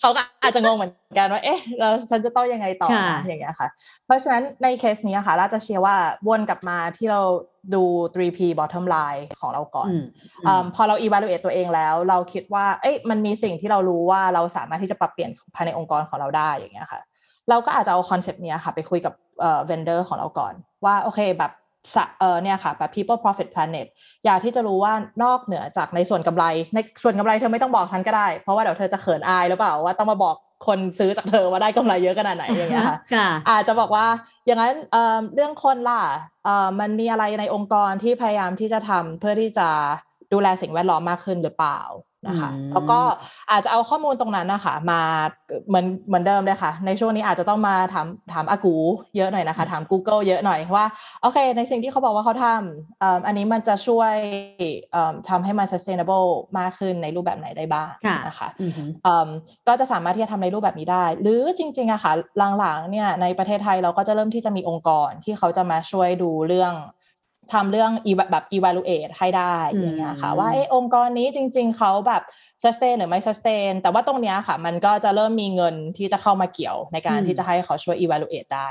เขาก็อาจจะงงเหมือนกันว่าเอ๊ะเราฉันจะต้องยังไงต่ออย่างเงี้ยค่ะ เพราะฉะนั้นในเคสนี้ค่ะเราจะเชื่อว่าวนกลับมาที่เรา ดู 3P bottom line ของเราก่อนอะพอเรา evaluate ตัวเองแล้ว เราคิดว่า เอ๊ะมันมีสิ่งที่เรารู้ว่าเราสามารถที่จะปรับเปลี่ยนภายในองค์กรของเราได้อย่างเงี้ยค่ะ เราก็อาจจะเอาคอนเซปต์นี้ค่ะ ไปคุยกับเอ่อ vendor ของเราก่อน ว่าโอเคแบบเออเนี่ยค่ะแบบ people profit planet อยากที่จะรู้ว่านอกเหนือจากในส่วนกำไร ในส่วนกำไรเธอไม่ต้องบอกฉันก็ได้ เพราะว่าเดี๋ยวเธอจะเขินอายหรือเปล่าว่าต้องมาบอก คนซื้อจากเธอว่าได้กำไรเยอะขนาดไหนอย่างเงี้ยค่ะอาจจะบอกว่าอย่างนั้นเรื่องคนล่ะมันมีอะไรในองค์กรที่พยายามที่จะทำเพื่อที่จะดูแลสิ่งแวดล้อมมากขึ้นหรือเปล่า นะคะแล้วก็อาจจะเอาข้อมูลตรงนั้นนะคะมาเหมือนเหมือนเดิมเลยค่ะ ในช่วงนี้อาจจะต้องมาถามถามอากูเยอะหน่อยนะคะถาม Google เยอะหน่อยว่าโอเค ในสิ่งที่เขาบอกว่าเขาทำอันนี้มันจะช่วยทำให้มัน sustainable มากขึ้นในรูปแบบไหนได้บ้างนะคะก็จะสามารถที่จะทำในรูปแบบนี้ได้ หรือจริงๆอะค่ะหลังๆเนี่ยในประเทศไทยเราก็จะเริ่มที่จะมีองค์กรที่เขาจะมาช่วยดูเรื่อง ทำเรื่องแบบ evaluate ให้ได้อย่างเงี้ยค่ะ ว่าไอ้องค์กรนี้จริง ๆ เขาแบบ sustain หรือไม่ sustain แต่ว่าตรงเนี้ยค่ะ มันก็จะเริ่มมีเงินที่จะเข้ามาเกี่ยวในการที่จะให้เขาช่วย evaluate ได้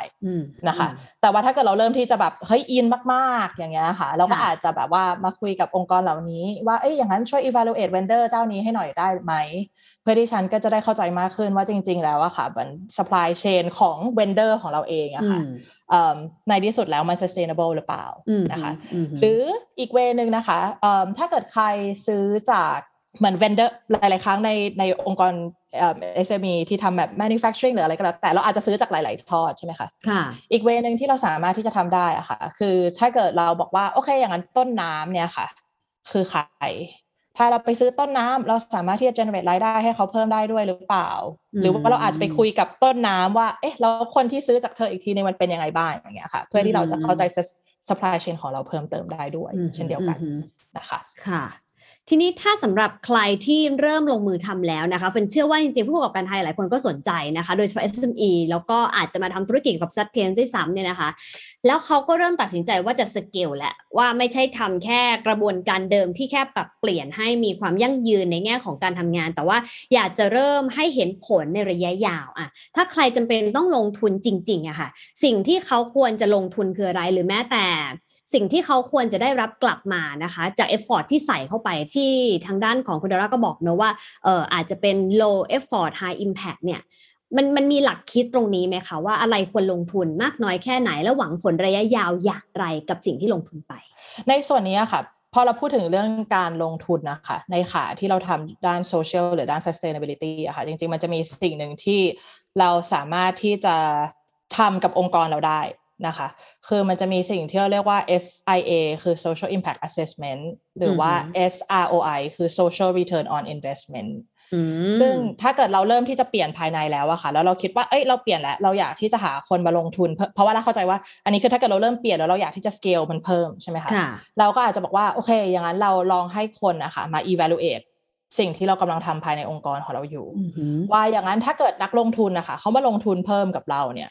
นะคะ แต่ว่าถ้าเกิดเราเริ่มที่จะแบบเฮ้ยอินมากๆ อย่างเงี้ยค่ะ เราก็อาจจะแบบว่ามาคุยกับองค์กรเหล่านี้ ว่าเอ้ยอย่างนั้นช่วย evaluate vendor เจ้านี้ให้หน่อยได้ไหมเพื่อที่ฉันก็จะได้เข้าใจมากขึ้นว่าจริง ๆ แล้วอะค่ะมัน supply chain ของ vendor ของเราเองอะค่ะ ในที่สุดแล้วมัน sustainable หรือเปล่านะคะ หรืออีกเวนึงนะคะถ้าเกิดใครซื้อจากเหมือน vendor หลาย ๆ ครั้งในในองค์กรเอสเอ็มที่ทำแบบ manufacturing หรืออะไรก็แล้วแต่เราอาจจะซื้อจากหลาย ๆ ทอดใช่ไหมคะค่ะอีกเวนึงที่เราสามารถที่จะทำได้อะค่ะ คือถ้าเกิดเราบอกว่า โอเค อย่างนั้นต้นน้ำเนี่ยค่ะ คือใคร ถ้าเราไปซื้อต้นน้ำเราสามารถที่จะ generate รายได้ให้เขาเพิ่มได้ด้วยหรือเปล่า หรือว่าเราอาจจะไปคุยกับต้นน้ำว่า เอ๊ะ แล้วคนที่ซื้อจากเธออีกทีนึงมันเป็นยังไงบ้างอย่างเงี้ยค่ะ เพื่อที่เราจะเข้าใจ supply chain ของเราเพิ่มเติมได้ด้วย เช่นเดียวกันนะคะ ค่ะ ทีนี้ถ้าสำหรับใครที่เริ่มลงมือทำแล้วนะคะเฟนเชื่อว่าจริงๆผู้ประกอบการไทยหลายคนก็สนใจนะคะ โดยเฉพาะ SME แล้วก็อาจจะมาทำธุรกิจกับซัตเทนด้วยซ้ำเนี่ยนะคะ แล้วเขาก็เริ่มตัดสินใจว่าจะสเกลแหละว่าไม่ใช่ทำแค่กระบวนการเดิมที่แค่ปรับเปลี่ยนให้มีความยั่งยืนในแง่ของการทำงาน แต่ว่าอยากจะเริ่มให้เห็นผลในระยะยาวอะถ้าใครจำเป็นต้องลงทุนจริงๆอะค่ะ สิ่งที่เขาควรจะลงทุนคืออะไรหรือแม้แต่ สิ่งที่เขาควรจะได้รับกลับมานะคะจากเอฟฟอร์ที่ใส่เข้าไปที่ทางด้านของคุณดาราก็บอกเนะว่าเอออาจจะเป็น low effort high impact เนี่ยมันมันมีหลักคิดตรงนี้ไหมคะว่าอะไรควรลงทุนมากน้อยแค่ไหน แล้วหวังผลระยะยาวอย่างไรกับสิ่งที่ลงทุนไป ในส่วนนี้ค่ะพอเราพูดถึงเรื่องการลงทุนนะคะในขาที่เราทำด้านโซเชียลหรือด้าน sustainability อะค่ะจริงๆ มันจะมีสิ่งหนึ่งที่เราสามารถที่จะทำกับองค์กรเราได้นะคะ คือมันจะมีสิ่งที่เราเรียกว่า SIA คือ Social Impact Assessment หรือว่า SROI คือ Social Return on Investment ซึ่งถ้าเกิดเราเริ่มที่จะเปลี่ยนภายในแล้วอะค่ะ แล้วเราคิดว่าเอ้ยเราเปลี่ยนแล้วเราอยากที่จะหาคนมาลงทุน เพราะว่าเราเข้าใจว่าอันนี้คือถ้าเกิดเราเริ่มเปลี่ยนแล้วเราอยากที่จะสเกลมันเพิ่มใช่ไหมคะเราก็อาจจะบอกว่าโอเค อย่างนั้นเราลองให้คนอะค่ะมา evaluate สิ่งที่เรากำลังทำภายในองค์กรของเราอยู่ ว่าอย่างนั้นถ้าเกิดนักลงทุนนะคะเขามาลงทุนเพิ่มกับเราเนี่ย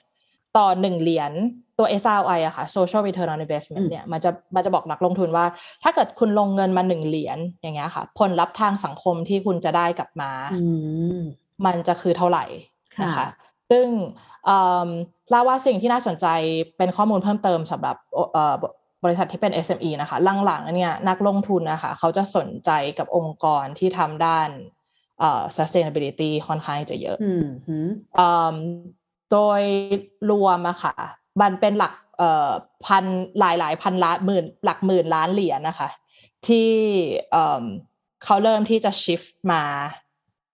ต่อหนึ่งเหรียญ ตัว SRI อะค่ะ Social Return on Investment เนี่ยมันจะมันจะบอกนักลงทุนว่า ถ้าเกิดคุณลงเงินมาหนึ่งเหรียญอย่างเงี้ยค่ะ ผลลัพธ์ทางสังคมที่คุณจะได้กลับมา มันจะคือเท่าไหร่นะคะซึ่งเล่าว่าสิ่งที่น่าสนใจเป็นข้อมูลเพิ่มเติมสำหรับบริษัทที่เป็น SME นะคะหลังๆเนี่ยนักลงทุนนะคะเขาจะสนใจกับองค์กรที่ทำด้านเอ่อ sustainability ค่อนข้างจะเยอะอืมหืมเอ่อโดยรวมอะค่ะ มันเป็นหลักเอ่อพันหลายหลายพันล้านหมื่นหลักหมื่นล้านเหรียญนะคะ ที่เอ่อเขาเริ่มที่จะ shift มา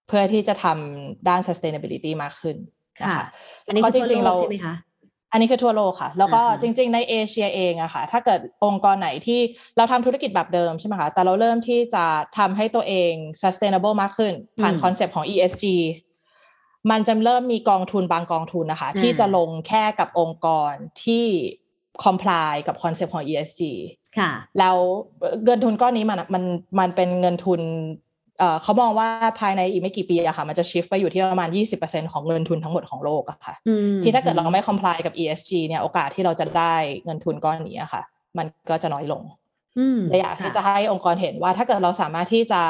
เพื่อที่จะทำด้าน sustainability มากขึ้นนะคะค่ะอันนี้ก็คือทั่วริงโลๆกเราใช่ไหมคะอันนี้คือทั่วโลกค่ะ แล้วก็อ่าฮะจริง ๆ ในเอเชียเองอะค่ะ ถ้าเกิดองค์กรไหนที่เราทำธุรกิจแบบเดิมใช่ไหมคะ แต่เราเริ่มที่จะทำให้ตัวเอง sustainable มากขึ้น ผ่านคอนเซปต์ของ ESG มันจะเริ่มมีกองทุนบางกองทุนนะคะ ที่จะลงแค่กับองค์กรที่ comply กับคอนเซปต์ของ ESG ค่ะ แล้วเงินทุนก้อนนี้มันมันมันเป็นเงินทุนเอ่อเขามองว่าภายในอีกไม่กี่ปีอะค่ะ มันจะ shift ไปอยู่ที่ประมาณ 20%ของเงินทุนทั้งหมดของโลกอะค่ะอืมที่ถ้าเกิดเราไม่ comply กับ ESG เนี่ยโอกาสที่เราจะได้เงินทุนก้อนนี้อะค่ะ มันก็จะน้อยลงอืมและอยากที่จะให้องค์กรเห็นว่าถ้าเกิดเราสามารถที่จะ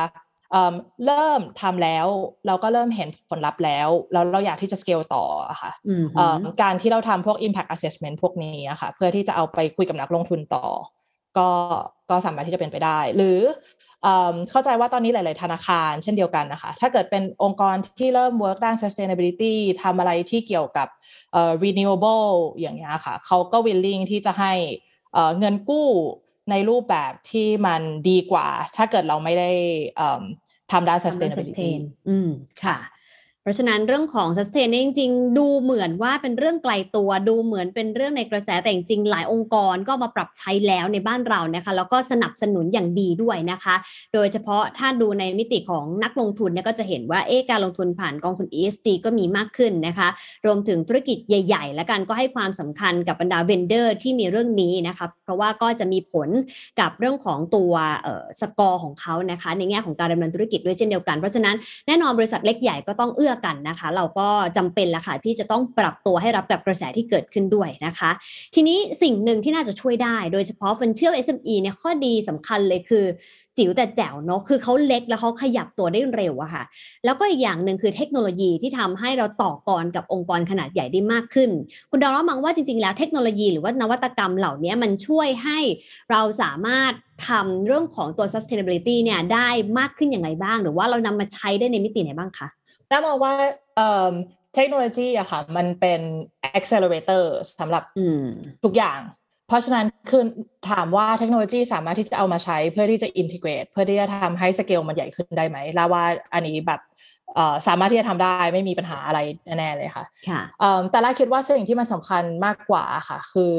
เอิ่มเริ่มทำแล้วเราก็เริ่มเห็นผลลัพธ์แล้ว แล้วเราอยากที่จะ scale ต่ออะค่ะอืมเอิ่มการที่เราทำพวก impact assessment พวกนี้อะค่ะเพื่อที่จะเอาไปคุยกับนักลงทุนต่อ ก็ก็สามารถที่จะเป็นไปได้ หรือเอิ่มเข้าใจว่าตอนนี้หลาย ๆ ธนาคาร เช่นเดียวกันนะคะ ถ้าเกิดเป็นองค์กรที่เริ่ม work ด้าน sustainability ทำอะไรที่เกี่ยวกับเอ่อ renewable อย่างเงี้ยค่ะเขาก็ willing ที่จะให้เอ่อเงินกู้ ในรูปแบบที่มันดีกว่า ถ้าเกิดเราไม่ได้เอิ่มทำด้านทำเรื่อง sustainability sustain อืมค่ะเพ ราะฉะนั้นเรื่องของ sustain เนี่ยจริง ๆ ดูเหมือนว่าเป็นเรื่องไกลตัวดูเหมือนเป็นเรื่องในกระแสแต่จริงๆหลายองค์กรก็มาปรับใช้แล้วในบ้านเรานะคะแล้วก็สนับสนุนอย่างดีด้วยนะคะ โดยเฉพาะถ้าดูในมิติของนักลงทุนเนี่ยก็จะเห็นว่าเอ๊ะการลงทุนผ่านกองทุน ESG ก็มีมากขึ้นนะคะ รวมถึงธุรกิจใหญ่ๆ และกันก็ให้ความสำคัญกับบรรดา vendor ที่มีเรื่องนี้นะคะเพราะว่าก็จะมีผลกับเรื่องของตัวสกอร์ของเขานะคะในแง่ของการดำเนินธุรกิจด้วยเช่นเดียวกันเพราะฉะนั้นแน่นอนบริษัทเล็กใหญ่ก็ต้องเอื้อกันนะคะ เราก็จำเป็นละค่ะที่จะต้องปรับตัวให้รับกับกระแสที่เกิดขึ้นด้วยนะคะ ทีนี้สิ่งหนึ่งที่น่าจะช่วยได้ โดยเฉพาะฟันเชื่อ SME เนี่ยข้อดีสำคัญเลยคือจิ๋วแต่แจ๋วเนาะคือเขาเล็กแล้วเขาขยับตัวได้เร็วอะค่ะ แล้วก็อีกอย่างหนึ่งคือเทคโนโลยีที่ทำให้เราต่อกรกับองค์กรขนาดใหญ่ได้มากขึ้น คุณดอลมองว่าจริงๆ แล้วเทคโนโลยีหรือว่านวัตกรรมเหล่านี้มันช่วยให้เราสามารถทำเรื่องของตัว sustainability เนี่ยได้มากขึ้นอย่างไรบ้าง หรือว่าเรานำมาใช้ได้ในมิติไหนบ้างคะ น่ามองว่าเอิ่มเทคโนโลยีอะค่ะ มันเป็น accelerator สำหรับอืมทุกอย่าง เพราะฉะนั้นคือถามว่าเทคโนโลยีสามารถที่จะเอามาใช้เพื่อที่จะ integrate เพื่อที่จะทำให้สเกลมันใหญ่ขึ้นได้ไหมแล้วว่าอันนี้แบบเอ่อสามารถที่จะทำได้ไม่มีปัญหาอะไรแน่ๆเลยค่ะค่ะเอิ่มแต่ละคิดว่าสิ่งที่มันสำคัญมากกว่าค่ะ คือ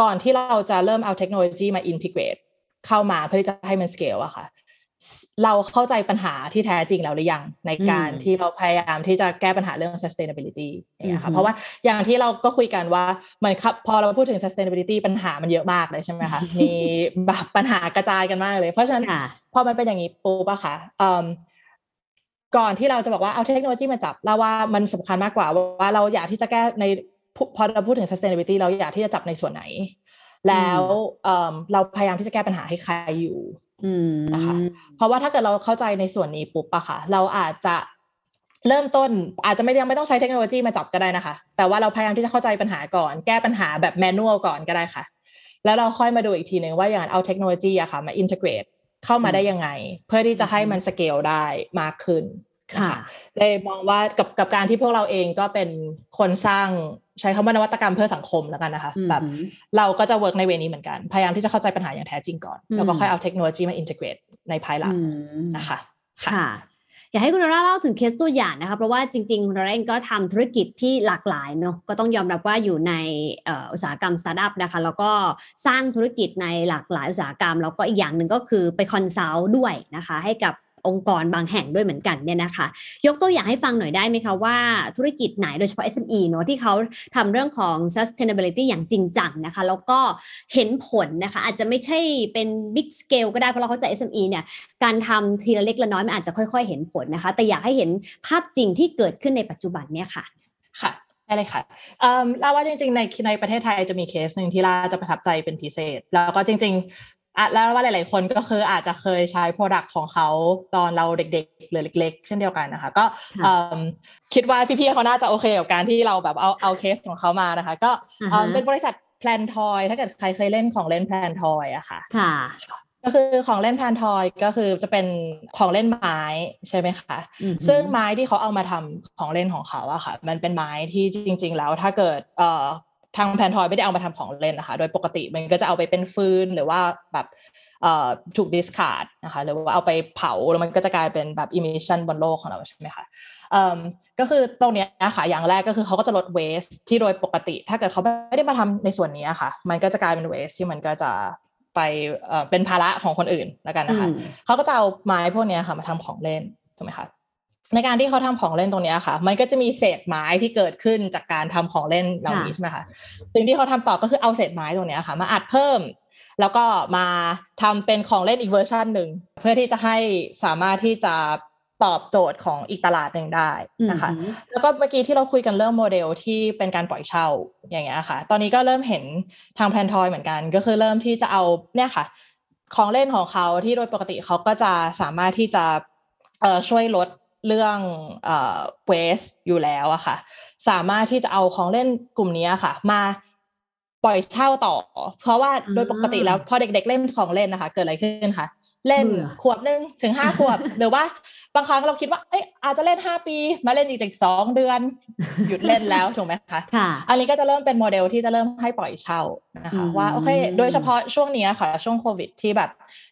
ก่อนที่เราจะเริ่มเอาเทคโนโลยีมา integrate เข้ามาเพื่อที่จะให้มัน scale อะค่ะ เราเข้าใจปัญหาที่แท้จริงแล้วหรือยังในการอืมที่เราพยายามที่จะแก้ปัญหาเรื่อง sustainability อย่างเงี้ยอืค่ะอฮึเพราะว่าอย่างที่เราก็คุยกันว่าเหมือนครับพอเราพูดถึง sustainability ปัญหามันเยอะมากเลยใช่ไหมคะมีแบบปัญหากระจายกันมากเลย เพราะฉะนั้นค่ะพอมันเป็นอย่างนี้ปุ๊บอะค่ะเอิ่มก่อนที่เราจะบอกว่าเอาเทคโนโลยีมาจับเราว่ามันสำคัญมากกว่าว่าเราอยากที่จะแก้ในพอเราพูดถึง sustainability เราอยากที่จะจับในส่วนไหน แล้วเอิ่มเราพยายามที่จะแก้ปัญหาให้ใครอยู่อืม นะคะเพราะว่าถ้าเกิดเราเข้าใจในส่วนนี้ปุ๊บอะค่ะ เราอาจจะเริ่มต้นอาจจะไม่ยังไม่ต้องใช้เทคโนโลยีมาจับก็ได้นะคะ แต่ว่าเราพยายามที่จะเข้าใจปัญหาก่อน แก้ปัญหาแบบแมนนวลก่อนก็ได้ค่ะ แล้วเราค่อยมาดูอีกทีหนึ่งว่าอย่างนั้นเอาเทคโนโลยีอะค่ะมา integrate เข้ามาได้ยังไง เพื่อที่จะให้มันสเกลได้มากขึ้น ค่ะเลยมองว่ากับกับการที่พวกเราเองก็เป็นคนสร้างใช้คำว่านวัตกรรมเพื่อสังคมแล้วกันนะคะอืมแบบเราก็จะ work ใน way นี้เหมือนกัน พยายามที่จะเข้าใจปัญหาอย่างแท้จริงก่อน แล้วก็อืมค่อยเอาเทคโนโลยีมา integrate ในภายหลังอืมนะคะค่ะ อยากให้คุณดอลล่าเล่าถึงเคสตัวอย่างนะคะ เพราะว่าจริงๆคุณดอลล่าเองก็ทำธุรกิจที่หลากหลายเนาะก็ต้องยอมรับว่าอยู่ในเอ่ออุตสาหกรรมสตาร์ทอัพนะคะ แล้วก็สร้างธุรกิจในหลากหลายอุตสาหกรรม แล้วก็อีกอย่างหนึ่งก็คือไป consult ด้วยนะคะ ให้กับ องค์กรบางแห่งด้วยเหมือนกันเนี่ยนะคะ ยกตัวอย่างให้ฟังหน่อยได้ไหมคะว่าธุรกิจไหนโดยเฉพาะ SME เนอะที่เขาทำเรื่องของ sustainability อย่างจริงจังนะคะ แล้วก็เห็นผลนะคะ อาจจะไม่ใช่เป็น big scale ก็ได้เพราะเราเข้าใจ SME เนี่ยการทำทีละเล็กละน้อยมันอาจจะค่อยๆ เห็นผลนะคะ แต่อยากให้เห็นภาพจริงที่เกิดขึ้นในปัจจุบันเนี่ยค่ะค่ะได้เลยค่ะเอิ่มลาว่าจริงๆในในประเทศไทยจะมีเคสหนึ่งที่เราจะประทับใจเป็นพิเศษ แล้วก็จริง อะแล้วว่าหลาย ๆ คนก็คืออาจจะเคยใช้ Product ของเขาตอนเราเด็ก ๆ หรือเล็ก ๆ เช่นเดียวกันนะคะ ก็ค่ะเอิ่มคิดว่าพี่ ๆ เขาน่าจะโอเคกับการที่เราแบบเอาเอาเคสของเขามานะคะ ก็เอิ่มอ่าฮะเป็นบริษัท PlanToys ถ้าเกิดใครเคยเล่นของเล่น PlanToys อะค่ะ ค่ะ ก็คือของเล่น PlanToys ก็คือจะเป็นของเล่นไม้ใช่ไหมคะอือหือซึ่งไม้ที่เขาเอามาทำของเล่นของเขาอะค่ะ มันเป็นไม้ที่จริง ๆ แล้วถ้าเกิดเอ่อ ทาง PlanToys ไม่ได้เอามาทำของเล่นนะคะ โดยปกติมันก็จะเอาไปเป็นฟืนหรือว่าแบบเอ่อถูก discard นะคะหรือว่าเอาไปเผาแล้วมันก็จะกลายเป็นแบบ emission บนโลกของเราใช่ไหมคะเอ่อก็คือตรงเนี้ยค่ะอย่างแรกก็คือเขาก็จะลด waste ที่โดยปกติ ถ้าเกิดเขาไม่ได้มาทำในส่วนนี้ค่ะ มันก็จะกลายเป็น waste ที่มันก็จะไปเอ่อเป็นภาระของคนอื่นแล้วกันนะคะอืมเขาก็จะเอาไม้พวกเนี้ยค่ะมาทำของเล่นถูกไหมคะ ในการที่เขาทำของเล่นตรงเนี้ยค่ะ มันก็จะมีเศษไม้ที่เกิดขึ้นจากการทำของเล่นเหล่านี้ค่ะใช่ไหมคะสิ่งที่เขาทำต่อก็คือเอาเศษไม้ตรงเนี้ยค่ะ มาอัดเพิ่ม แล้วก็มาทำเป็นของเล่นอีกเวอร์ชันหนึ่งเพื่อที่จะให้สามารถที่จะตอบโจทย์ของอีกตลาดหนึ่งได้นะคะอือหือแล้วก็เมื่อกี้ที่เราคุยกันเรื่องโมเดลที่เป็นการปล่อยเช่าอย่างเงี้ยค่ะ ตอนนี้ก็เริ่มเห็นทางแพลนทอยเหมือนกัน ก็คือเริ่มที่จะเอาเนี่ยค่ะ ของเล่นของเขาที่โดยปกติเขาก็จะสามารถที่จะเอ่อช่วยลด เรื่องเอ่อ waste อยู่แล้วอะค่ะ สามารถที่จะเอาของเล่นกลุ่มนี้ค่ะ มาปล่อยเช่าต่อ เพราะว่าโดยปกติแล้วพอเด็ก ๆ เล่นของเล่นนะคะ เกิดอะไรขึ้นคะเล่นเบื่อขวบหนึ่งถึงห้าขวบหรือว่าบางครั้งเราคิดว่าเอ้ยอาจจะเล่นห้าปีมาเล่นอีกจากสองเดือน หยุดเล่นแล้วถูกไหมคะค่ะอันนี้ก็จะเริ่มเป็นโมเดลที่จะเริ่มให้ปล่อยเช่านะคะอืมว่าโอเค โดยเฉพาะช่วงเนี้ยค่ะ ช่วงโควิดที่แบบเอ่อ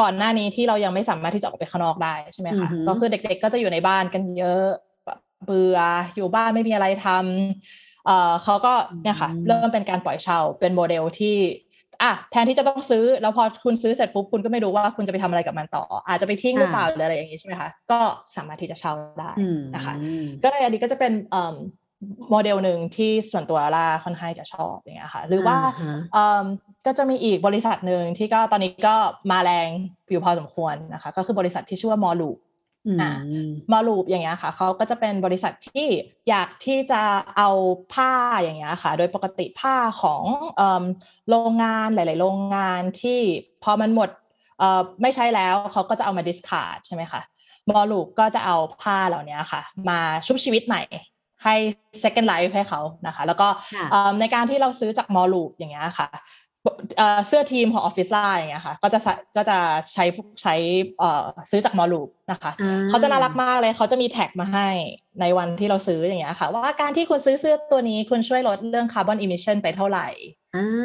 ก่อนหน้านี้ที่เรายังไม่สามารถที่จะออกไปข้างนอกได้ใช่ไหมคะอือหือก็คือเด็กๆก็จะอยู่ในบ้านกันเยอะแบบเบื่ออยู่บ้านไม่มีอะไรทำเอ่อเขาก็เนี่ยค่ะ เริ่มเป็นการปล่อยเช่าเป็นโมเดลที่อะแทนที่จะต้องซื้อแล้วพอคุณซื้อเสร็จปุ๊บคุณก็ไม่รู้ว่าคุณจะไปทำอะไรกับมันต่อ อาจจะไปทิ้งหรือเปล่าหรืออะไรอย่างนี้ใช่ไหมคะก็สามารถที่จะเช่าได้อืมนะคะ ก็เลยอันนี้ก็จะเป็นเอิ่ม โมเดลหนึ่งที่ส่วนตัวล่าค่อนข้างจะชอบอย่างเงี้ยค่ะ หรือว่าอ่าฮะเอิ่มก็จะมีอีกบริษัทหนึ่งที่ก็ตอนนี้ก็มาแรงอยู่พอสมควรนะคะ ก็คือบริษัทที่ชื่อว่ามอลูอืมอะมอลูปอย่างเงี้ยค่ะเขาก็จะเป็นบริษัทที่อยากที่จะเอาผ้าอย่างเงี้ยค่ะ โดยปกติผ้าของเอิ่มโรงงานหลาย ๆ โรงงานที่พอมันหมดเอ่อไม่ใช้แล้วเขาก็จะเอามา discard ใช่ไหมคะ moreloop ก็จะเอาผ้าเหล่านี้ค่ะ มาชุบชีวิตใหม่ ให้ second life ให้เขานะคะ แล้วก็ค่ะเอิ่มในการที่เราซื้อจาก moreloop อย่างเงี้ยค่ะเอ่อเสื้อทีมของออฟฟิศลาอย่างเงี้ยค่ะ ก็จะใช้ก็จะใช้ใช้เอ่อซื้อจาก moreloop นะคะอ่เขาจะน่ารักมากเลยเขาจะมีแท็กมาให้ในวันที่เราซื้ออย่างเงี้ยค่ะ ว่าการที่คุณซื้อเสื้อตัวนี้คุณช่วยลดเรื่อง carbon emission ไปเท่าไหร่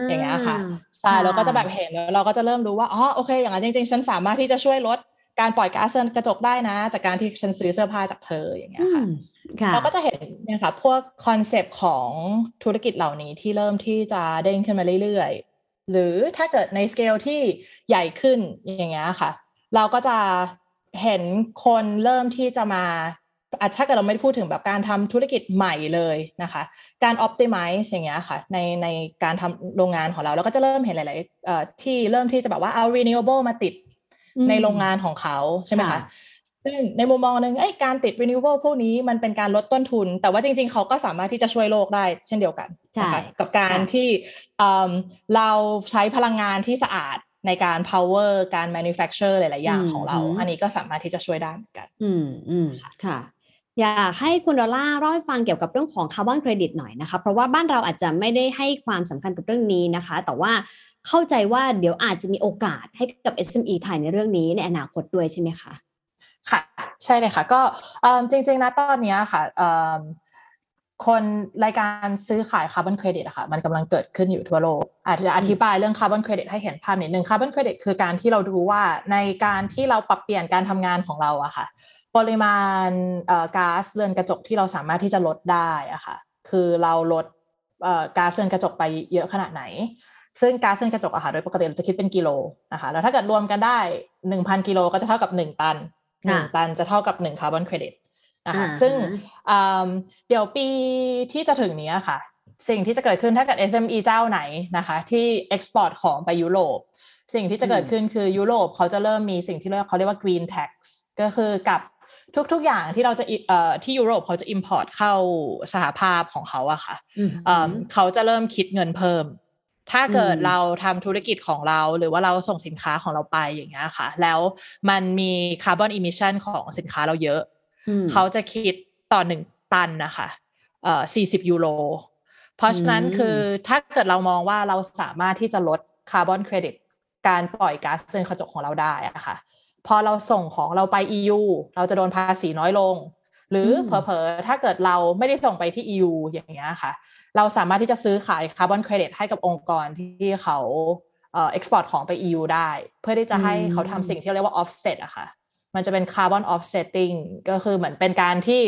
อย่างเงี้ยค่ะใช่ค่ะเราก็จะแบบเห็นแล้วเราก็จะเริ่มรู้ว่าอ๋อโอเค อย่างนั้นจริงๆ ฉันสามารถที่จะช่วยลด การปล่อยก๊าซเรือนกระจกได้นะ จากการที่ฉันซื้อเสื้อผ้าจากเธออย่างเงี้ยค่ะอืมค่ะเราก็จะเห็นเนี่ยค่ะ พวกคอนเซปต์ของธุรกิจเหล่านี้ที่เริ่มที่จะเด้งขึ้นมาเรื่อยๆ หรือถ้าเกิดในสเกลที่ใหญ่ขึ้นอย่างเงี้ยค่ะ เราก็จะเห็นคนเริ่มที่จะมาอะถ้าเกิดเราไม่ได้พูดถึงแบบการทำธุรกิจใหม่เลยนะคะ การ optimize อย่างเงี้ยค่ะ ในในการทำโรงงานของเราเราก็จะเริ่มเห็นหลายๆเอ่อที่เริ่มที่จะแบบว่าเอา renewable มาติดอืม ในโรงงานของเขาใช่ไหมค่ะคะซึ่งในมุมมองหนึ่งเอ้ยการติด renewable พวกนี้มันเป็นการลดต้นทุน แต่ว่าจริง ๆ เขาก็สามารถที่จะช่วยโลกได้เช่นเดียวกันนะคะใช่กับการค่ะที่เอิ่มเราใช้พลังงานที่สะอาดในการ power การ manufacture หลาย ๆ อย่างของเรา อันนี้ก็สามารถที่จะช่วยได้เหมือนกัน อืมอืมค่ะ อยากให้คุณดอลล่าเล่าให้ฟังเกี่ยวกับเรื่องของคาร์บอนเครดิตหน่อยนะคะ เพราะว่าบ้านเราอาจจะไม่ได้ให้ความสำคัญกับเรื่องนี้นะคะ แต่ว่า เข้าใจว่าเดี๋ยวอาจจะมีโอกาสให้กับ SME ไทยในเรื่องนี้ในอนาคตด้วยใช่ไหมคะ ค่ะ ใช่เลยค่ะ ก็เอิ่มจริง ๆ นะตอนเนี้ยค่ะเอิ่มคนรายการซื้อขายคาร์บอนเครดิตอะค่ะมันกำลังเกิดขึ้นอยู่ทั่วโลก อาจจะอธิบายเรื่องคาร์บอนเครดิตให้เห็นภาพนิดนึงคาร์บอนเครดิตคือการที่เราดูว่าในการที่เราปรับเปลี่ยนการทำงานของเราอะค่ะ ปริมาณเอ่อก๊าซเรือนกระจกที่เราสามารถที่จะลดได้อะค่ะ คือเราลดเอ่อก๊าซเรือนกระจกไปเยอะขนาดไหน ซึ่งก๊าซเรือนกระจกอะค่ะโดยปกติเราจะคิดเป็นกิโลนะคะแล้วถ้าเกิดรวมกันได้หนึ่งพันกิโลก็จะเท่ากับหนึ่งตันหนึ่งค่ะตันจะเท่ากับหนึ่งคาร์บอนเครดิตนะคะอ่าซึ่งฮะอืมเดี๋ยวปีที่จะถึงนี้ค่ะ สิ่งที่จะเกิดขึ้นถ้าเกิด SME เจ้าไหนนะคะ ที่ export ของไปยุโรปสิ่งที่จะเกิดขึ้นคือยุโรปเขาจะเริ่มมีสิ่งที่เรียกเขาเรียกว่า green tax ก็คือกับทุก ๆ อย่างที่เราจะอิเอ่อที่ยุโรปเขาจะ import เข้าสหภาพของเขาอะค่ะอืมเอิ่มเขาจะเริ่มคิดเงินเพิ่ม ถ้าเกิดอืมเราทำธุรกิจของเรา หรือว่าเราส่งสินค้าของเราไปอย่างเงี้ยค่ะ แล้วมันมี carbon emission ของสินค้าเราเยอะอืมเขาจะคิดต่อหนึ่งตันนะคะเอ่อสี่สิบยูโรเพราะฉะนั้นคือถ้าเกิดเรามองว่าเราสามารถที่จะลดคาร์บอนเครดิตการปล่อยก๊าซเรือนกระจกของเราได้อะค่ะ พอเราส่งของเราไป EU เราจะโดนภาษีน้อยลง หรือเผลอๆถ้าเกิดเราไม่ได้ส่งไปที่ EU อย่างเงี้ยค่ะ เราสามารถที่จะซื้อขายคาร์บอนเครดิตให้กับองค์กรที่เขาเอ่อ export ของไป EU ได้ เพื่อที่จะให้เขาทำสิ่งที่เรียกว่า offset อะค่ะ มันจะเป็น carbon offsetting ก็คือเหมือนเป็นการที่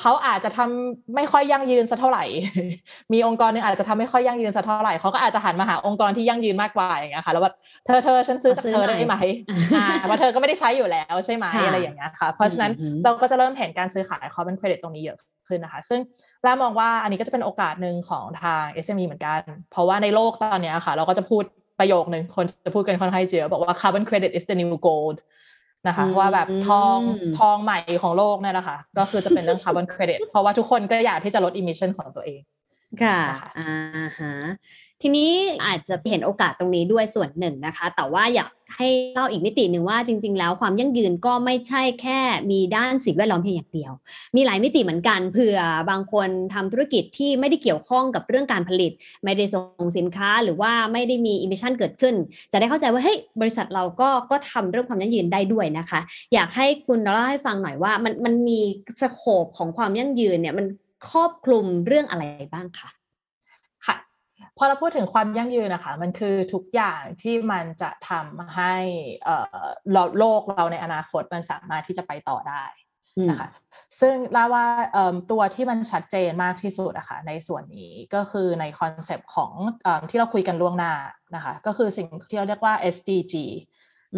เขาอาจจะทำไม่ค่อยยั่งยืนสักเท่าไหร่ มีองค์กรนึงอาจจะทำไม่ค่อยยั่งยืนสักเท่าไหร่เขาก็อาจจะหันมาหาองค์กรที่ยั่งยืนมากกว่าอย่างเงี้ยค่ะ แล้วแบบเธอเธอฉันซื้อจากเธอได้ไหมเพราะเธอก็ไม่ได้ใช้อยู่แล้วใช่ไหมอะไรอย่างเงี้ยค่ะ เพราะฉะนั้นเราก็จะเริ่มเห็นการซื้อขายคอร์บอนเครดิตตรงนี้เยอะขึ้นนะคะ ซึ่งเรามองว่าอันนี้ก็จะเป็นโอกาสหนึ่งของทาง SME เหมือนกัน เพราะว่าในโลกตอนนี้ค่ะ เราก็จะพูดประโยคหนึ่งคนจะพูดกันค่อนข้างเยอะบอกว่า carbon credit is the new gold นะคะ ว่าแบบทองทองใหม่ของโลกเนี่ยนะคะ ก็คือจะเป็นเรื่องคาร์บอนเครดิตเพราะว่าทุกคนก็อยากที่จะลด emission ของตัวเองค่ะอ่าฮะทีนี้อาจจะเห็นโอกาสตรงนี้ด้วยส่วนหนึ่งนะคะ แต่ว่าอยาก ให้เล่าอีกมิติหนึ่งว่าจริง ๆ แล้วความยั่งยืนก็ไม่ใช่แค่มีด้านสิ่งแวดล้อมเพียงอย่างเดียว มีหลายมิติเหมือนกันเผื่อบางคนทำธุรกิจที่ไม่ได้เกี่ยวข้องกับเรื่องการผลิต ไม่ได้ส่งสินค้าหรือว่าไม่ได้มี emission เกิดขึ้น จะได้เข้าใจว่าเฮ้ยบริษัทเราก็ก็ทำเรื่องความยั่งยืนได้ด้วยนะคะ อยากให้คุณเล่าให้ฟังหน่อยว่ามันมันมี scope ของความยั่งยืนเนี่ยมันครอบคลุมเรื่องอะไรบ้างคะ พอเราพูดถึงความยั่งยืนนะคะมันคือทุกอย่างที่มันจะทำให้โลกเราในอนาคตมันสามารถที่จะไปต่อได้นะคะซึ่งลาว่าตัวที่มันชัดเจนมากที่สุดอะคะ่ะในส่วนนี้ก็คือในคอนเซปต์ของอที่เราคุยกันล่วงหน้านะคะก็คือสิ่งที่เราเรียกว่า SDG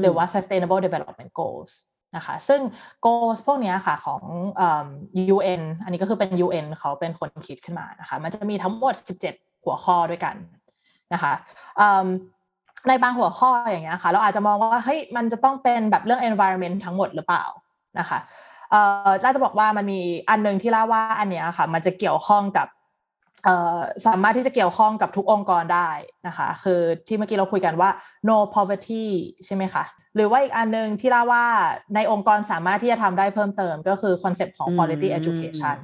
หรือว่า Sustainable Development Goals นะคะซึ่ง goals พวกนี้ค่ะของ UN อันนี้ก็คือเป็น UN เขาเป็นคนคิดขึ้นมานะคะมันจะมีทั้งหมด 17 หัวข้อด้วยกันนะคะในบางหัวข้ออย่างเงี้ยค่ะ เราอาจจะมองว่าเฮ้ยมันจะต้องเป็นแบบเรื่อง environment ทั้งหมดหรือเปล่านะคะเอ่อเราจะบอกว่ามันมีอันนึงที่เล่าว่าอันเนี้ยค่ะ มันจะเกี่ยวข้องกับเอ่อสามารถที่จะเกี่ยวข้องกับทุกองค์กรได้นะคะ คือที่เมื่อกี้เราคุยกันว่า no poverty ใช่ไหมคะ หรือว่าอีกอันนึงที่เล่าว่าในองค์กรสามารถที่จะทำได้เพิ่มเติมก็คือคอนเซปต์ของ quality education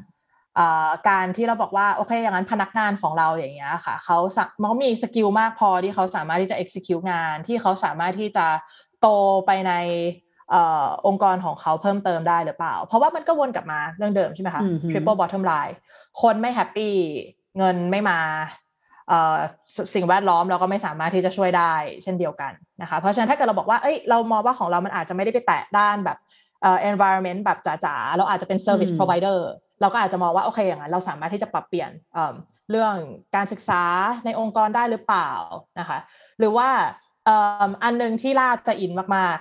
การที่เราบอกว่าโอเคอย่างนั้นพนักงานของเราอย่างเงี้ยค่ะเขามันก็มี skill มากพอที่เขาสามารถที่จะ execute งานที่เขาสามารถที่จะโตไปในองค์กรของเขาเพิ่มเติมได้หรือเปล่า เพราะว่ามันก็วนกลับมาเรื่องเดิมใช่ไหมคะ triple bottom line คนไม่แฮปปี้เงินไม่มาสิ่งแวดล้อมเราก็ไม่สามารถที่จะช่วยได้เช่นเดียวกันนะคะเพราะฉะนั้นถ้าเกิดเราบอกว่าเอ้ยเรามองว่าของเรามันอาจจะไม่ได้ไปแตะด้านแบบ environment แบบจ๋าๆเราอาจจะเป็น service provider เราก็อาจจะมองว่าโอเคอย่างนั้นเราสามารถที่จะปรับเปลี่ยนเรื่องการศึกษาในองค์กรได้หรือเปล่านะคะหรือว่าอันหนึ่งที่ล่าจะอินมาก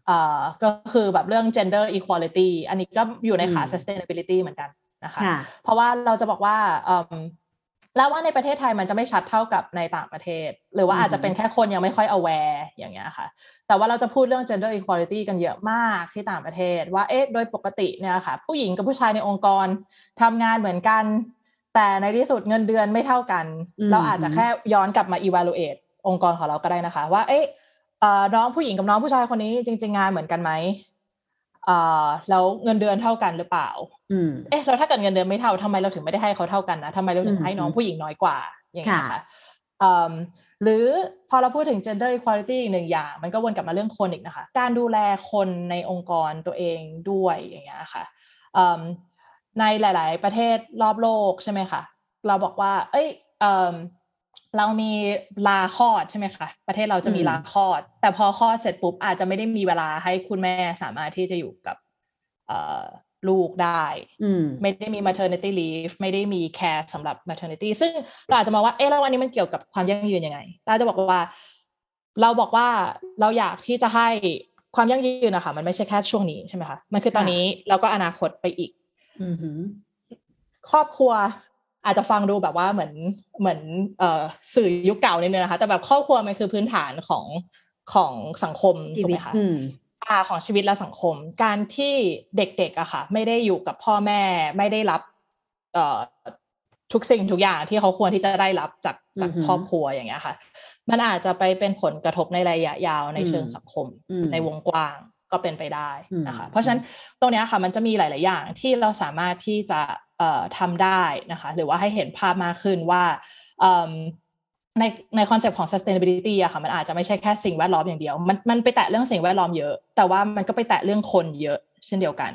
ๆก็คือแบบเรื่อง gender equality อันนี้ก็อยู่ในขา sustainability เหมือนกันนะคะ เพราะว่าเราจะบอกว่า แล้วว่าในประเทศไทยมันจะไม่ชัดเท่ากับในต่างประเทศ หรือว่าอาจจะเป็นแค่คนยังไม่ค่อย aware อย่างเงี้ยค่ะ แต่ว่าเราจะพูดเรื่อง gender equality กันเยอะมากที่ต่างประเทศ ว่าเอ๊ะโดยปกติเนี่ยค่ะ ผู้หญิงกับผู้ชายในองค์กรทำงานเหมือนกัน แต่ในที่สุดเงินเดือนไม่เท่ากัน เราอาจจะแค่ย้อนกลับมา evaluate องค์กรของเราก็ได้นะคะ ว่าเอ๊ะน้องผู้หญิงกับน้องผู้ชายคนนี้จริง ๆ งานเหมือนกันไหมอ่า แล้วเงินเดือนเท่ากันหรือเปล่าอืมเอ๊ะเราถ้าเกิดเงินเดือนไม่เท่าทำไมเราถึงไม่ได้ให้เขาเท่ากันนะทำไมเราถึงให้น้องผู้หญิงน้อยกว่า อย่างเงี้ยค่ะหรือพอเราพูดถึง gender equality อีกหนึ่งอย่าง มันก็วนกลับมาเรื่องคนอีกนะคะ การดูแลคนในองค์กรตัวเองด้วยอย่างเงี้ยค่ะในหลาย ๆ ประเทศรอบโลกใช่ไหมคะเราบอกว่า เอ้ย เรามีลาคลอดใช่ไหมคะประเทศเราจะมีลาคลอด แต่พอคลอดเสร็จปุ๊บอาจจะไม่ได้มีเวลาให้คุณแม่สามารถที่จะอยู่กับลูกได้ไม่ได้มี maternity leave ไม่ได้มี care สำหรับ maternity ซึ่งเราอาจจะมองว่าเอ๊ะแล้ววันนี้มันเกี่ยวกับความยั่งยืนยังไง เราจะบอกว่า เราบอกว่าเราอยากที่จะให้ความยั่งยืนนะคะมันไม่ใช่แค่ช่วงนี้ใช่ไหมคะมันคือตอนนี้แล้วก็อนาคตไปอีกครอบครัว อาจจะฟังดูแบบว่าเหมือนเหมือนเอ่อสื่อยุคเก่านิดนึงนะคะ แต่แบบครอบครัวมันคือพื้นฐานของของสังคมถูกไหมคะอ่าของชีวิตและสังคม การที่เด็กๆอะค่ะ ไม่ได้อยู่กับพ่อแม่ไม่ได้รับ เอ่อทุกสิ่งทุกอย่างที่เขาควรที่จะได้รับจากจากครอบครัวอย่างเงี้ยค่ะ มันอาจจะไปเป็นผลกระทบในระยะยาวในเชิงสังคม ในวงกว้างก็เป็นไปได้นะคะ เพราะฉะนั้นตรงนี้ค่ะ มันจะมีหลาย ๆ อย่างที่เราสามารถที่จะ ทำได้นะคะ หรือว่าให้เห็นภาพมากขึ้นว่าในในคอนเซปต์ของ sustainability อะค่ะมันอาจจะไม่ใช่แค่สิ่งแวดล้อมอย่างเดียว มันมันไปแตะเรื่องสิ่งแวดล้อมเยอะ แต่ว่ามันก็ไปแตะเรื่องคนเยอะเช่นเดียวกัน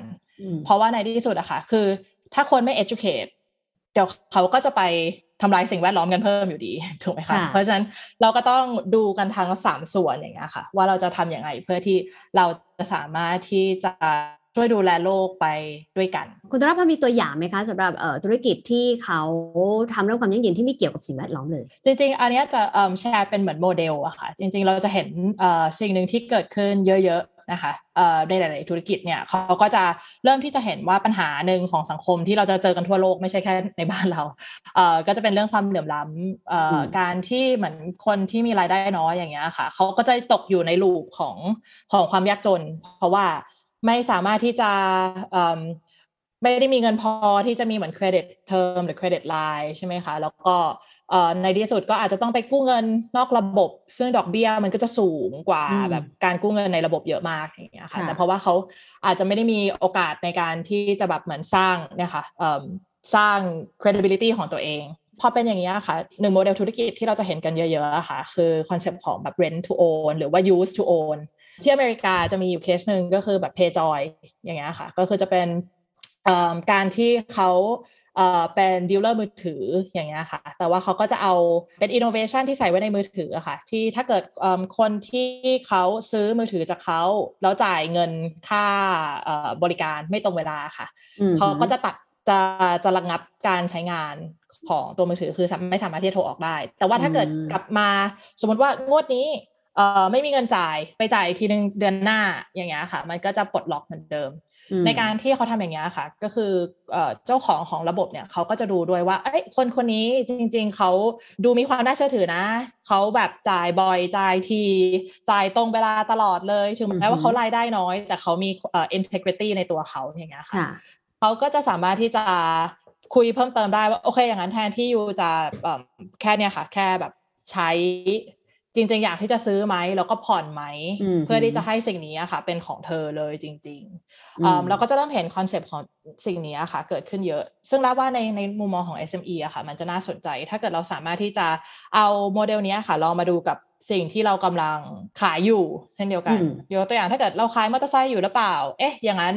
เพราะว่าในที่สุดอะค่ะคือ ถ้าคนไม่ educate เดี๋ยวเขาก็จะไปทำลายสิ่งแวดล้อมกันเพิ่มอยู่ดีถูกไหมคะเพราะฉะนั้นเราก็ต้องดูกันทั้งสามส่วนอย่างเงี้ยค่ะ ว่าเราจะทำอย่างไรเพื่อที่เราจะสามารถที่จะ ช่วยดูแลโลกไปด้วยกัน คุณตรับพอมีตัวอย่างไหมคะสำหรับธุรกิจที่เขาทำเรื่องความยั่งยืนที่ไม่เกี่ยวกับสิ่งแวดล้อมเลย จริง ๆ อันนี้จะแชร์เป็นเหมือนโมเดลอะค่ะ จริง ๆ เราจะเห็นสิ่งหนึ่งที่เกิดขึ้นเยอะๆนะคะในหลาย ๆ ธุรกิจเนี่ยเขาก็จะเริ่มที่จะเห็นว่าปัญหาหนึ่งของสังคมที่เราจะเจอกันทั่วโลกไม่ใช่แค่ในบ้านเราก็จะเป็นเรื่องความเหลื่อมล้ำการที่เหมือนคนที่มีรายได้น้อยอย่างเงี้ยค่ะเขาก็จะตกอยู่ใน loop ของของความยากจน เพราะว่า ไม่สามารถที่จะไม่ได้มีเงินพอที่จะมีเหมือน credit term หรือ credit line ใช่ไหมคะ แล้วก็ในที่สุดก็อาจจะต้องไปกู้เงินนอกระบบ ซึ่งดอกเบี้ยมันก็จะสูงกว่าแบบการกู้เงินในระบบเยอะมากอย่างเงี้ยค่ะ แต่เพราะว่าเขาอาจจะไม่ได้มีโอกาสในการที่จะแบบเหมือนสร้างเนี่ยค่ะสร้าง credibility ของตัวเองพอเป็นอย่างนี้ค่ะหนึ่งโมเดลธุรกิจที่เราจะเห็นกันเยอะๆค่ะ คือ concept ของแบบ rent to own หรือว่า use to own ที่อเมริกาจะมีอยู่เคสหนึ่งก็คือแบบ PayJoy อย่างเงี้ยค่ะ ก็คือจะเป็นการที่เขาเป็น dealer มือถืออย่างเงี้ยค่ะ แต่ว่าเขาก็จะเอาเป็นอินโนเวชันที่ใส่ไว้ในมือถืออะค่ะ ที่ถ้าเกิดคนที่เขาซื้อมือถือจากเขาแล้วจ่ายเงินค่าบริการไม่ตรงเวลาค่ะ เขาก็จะตัดจะจะระงับการใช้งานของตัวมือถือคือไม่สามารถที่จะโทรออกได้ แต่ว่าถ้าเกิดกลับมาสมมติว่างวดนี้ เอ่อไม่มีเงินจ่ายไปจ่ายอีกทีนึงเดือนหน้าอย่างเงี้ยค่ะ มันก็จะปลดล็อกเหมือนเดิม ในการที่เขาทำอย่างเงี้ยค่ะ ก็คือเจ้าของของระบบเนี่ยเขาก็จะดูด้วยว่าเอ้ยคนคนนี้จริง ๆเขาดูมีความน่าเชื่อถือนะเขาแบบจ่ายบ่อยจ่ายทีจ่ายตรงเวลาตลอดเลยถึงแม้ว่าเขารายได้น้อย แต่เขามีเอ่อ integrity ในตัวเขาอย่างเงี้ยค่ะเขาก็จะสามารถที่จะคุยเพิ่มเติมได้ว่าโอเคอย่างนั้นแทนที่ยูจะแค่เนี้ยค่ะ แค่แบบใช้ จริง ๆ อยากที่จะซื้อไหมแล้วก็ผ่อนไหม เพื่อที่จะให้สิ่งนี้ค่ะ เป็นของเธอเลยจริงๆเราก็จะเริ่มเห็นคอนเซปต์ของสิ่งนี้ค่ะ เกิดขึ้นเยอะ ซึ่งรับว่าในในมุมมองของ SME อะค่ะ มันจะน่าสนใจ ถ้าเกิดเราสามารถที่จะเอาโมเดลนี้ค่ะลองมาดูกับสิ่งที่เรากำลังขายอยู่เช่นเดียวกันยกตัวอย่างถ้าเกิดเราขายมอเตอร์ไซค์อยู่หรือเปล่า เอ๊ะ อย่างนั้น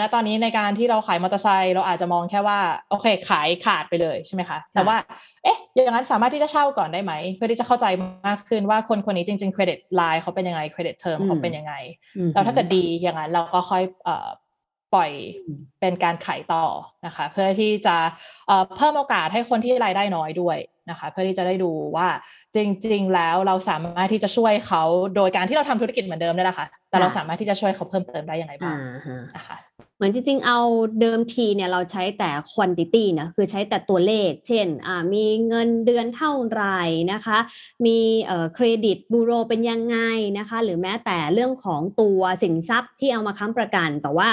ณตอนนี้ในการที่เราขายมอเตอร์ไซค์เราอาจจะมองแค่ว่าโอเค ขายขาดไปเลยใช่ไหมคะ แต่ว่า เอ๊ะ อย่างนั้นสามารถที่จะเช่าก่อนได้ไหม เพื่อที่จะเข้าใจมากขึ้นว่าคนคนนี้จริงๆ credit line เขาเป็นยังไง credit term เขาเป็นยังไงแล้วถ้าเกิดดีอย่างนั้นเราก็ค่อยปล่อยเป็นการขายต่อนะคะ เพื่อที่จะเพิ่มโอกาสให้คนที่รายได้น้อยด้วย นะคะเพื่อที่จะได้ดูว่าจริง ๆ แล้วเราสามารถที่จะช่วยเขาโดยการที่เราทำธุรกิจเหมือนเดิมนี่แหละค่ะแต่เราสามารถที่จะช่วยเขาเพิ่มเติมได้ยังไงบ้างนะคะเหมือนจริง ๆ เอาเดิมทีเนี่ยเราใช้แต่ quantity นะคือใช้แต่ตัวเลข เช่นมีเงินเดือนเท่าไหร่นะคะ มีเครดิตบูโรเป็นยังไงนะคะ หรือแม้แต่เรื่องของตัวสินทรัพย์ที่เอามาค้ำประกันแต่ว่า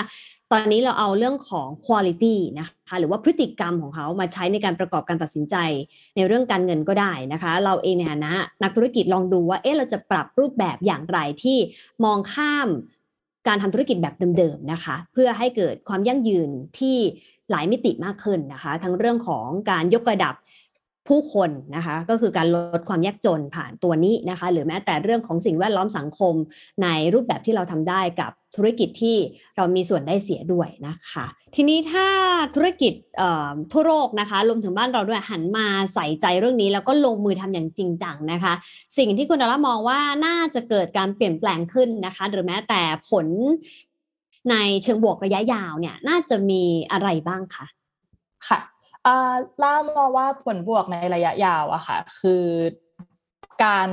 ตอนนี้เราเอาเรื่องของ quality นะคะหรือว่าพฤติกรรมของเขามาใช้ในการประกอบการตัดสินใจในเรื่องการเงินก็ได้นะคะ เราเองในฐานะนักธุรกิจลองดูว่าเอ๊ะเราจะปรับรูปแบบอย่างไรที่มองข้ามการทำธุรกิจแบบเดิมๆนะคะ เพื่อให้เกิดความยั่งยืนที่หลายมิติมากขึ้นนะคะ ทั้งเรื่องของการยกระดับ ผู้คนนะคะก็คือการลดความยากจนผ่านตัวนี้นะคะ หรือแม้แต่เรื่องของสิ่งแวดล้อมสังคมในรูปแบบที่เราทำได้กับธุรกิจที่เรามีส่วนได้เสียด้วยนะคะ ทีนี้ถ้าธุรกิจทั่วโลกนะคะรวมถึงบ้านเราด้วยหันมาใส่ใจเรื่องนี้ แล้วก็ลงมือทำอย่างจริงจังนะคะ สิ่งที่คุณดอลลามองว่าน่าจะเกิดการเปลี่ยนแปลงขึ้นนะคะ หรือแม้แต่ผลในเชิงบวกระยะยาวเนี่ยน่าจะมีอะไรบ้างคะค่ะ ล่ามองว่าผลบวกในระยะยาวอะค่ะ คือการ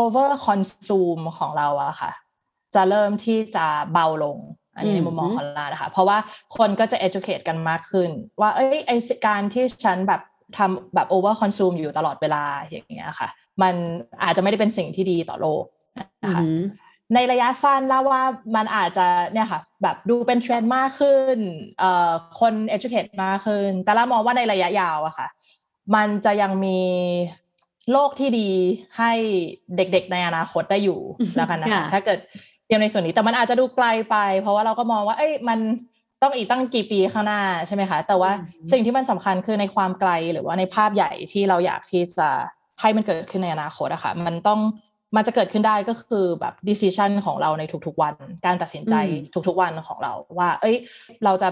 over consume ของเราอะค่ะ จะเริ่มที่จะเบาลง อันนี้ในมุมมองของลานะคะ เพราะว่าคนก็จะ educate กันมากขึ้น ว่าเอ้ยไอการที่ฉันแบบทำแบบ over consume อยู่ตลอดเวลาอย่างเงี้ยค่ะ มันอาจจะไม่ได้เป็นสิ่งที่ดีต่อโลกนะคะ ในระยะสั้นแล้วว่ามันอาจจะเนี่ยค่ะแบบดูเป็นเทรนด์มากขึ้นเอ่อคน educate มากขึ้น แต่ละมองว่าในระยะยาวอะค่ะ มันจะยังมีโลกที่ดีให้เด็กๆในอนาคตได้อยู่แล้วกันนะคะถ้าเกิดเตรียมในส่วนนี้แต่มันอาจจะดูไกลไป เพราะว่าเราก็มองว่า เอ้ยมันต้องอีกตั้งกี่ปีข้างหน้าใช่ไหมคะ แต่ว่าสิ่งที่มันสำคัญคือในความไกลหรือว่าในภาพใหญ่ที่เราอยากที่จะให้มันเกิดขึ้นในอนาคตอะคะ่ะ มันต้อง มันจะเกิดขึ้นได้ก็คือแบบ decision ของเราในทุกๆวัน การตัดสินใจทุกๆวันของเรา ว่า เอ้ย เราจะ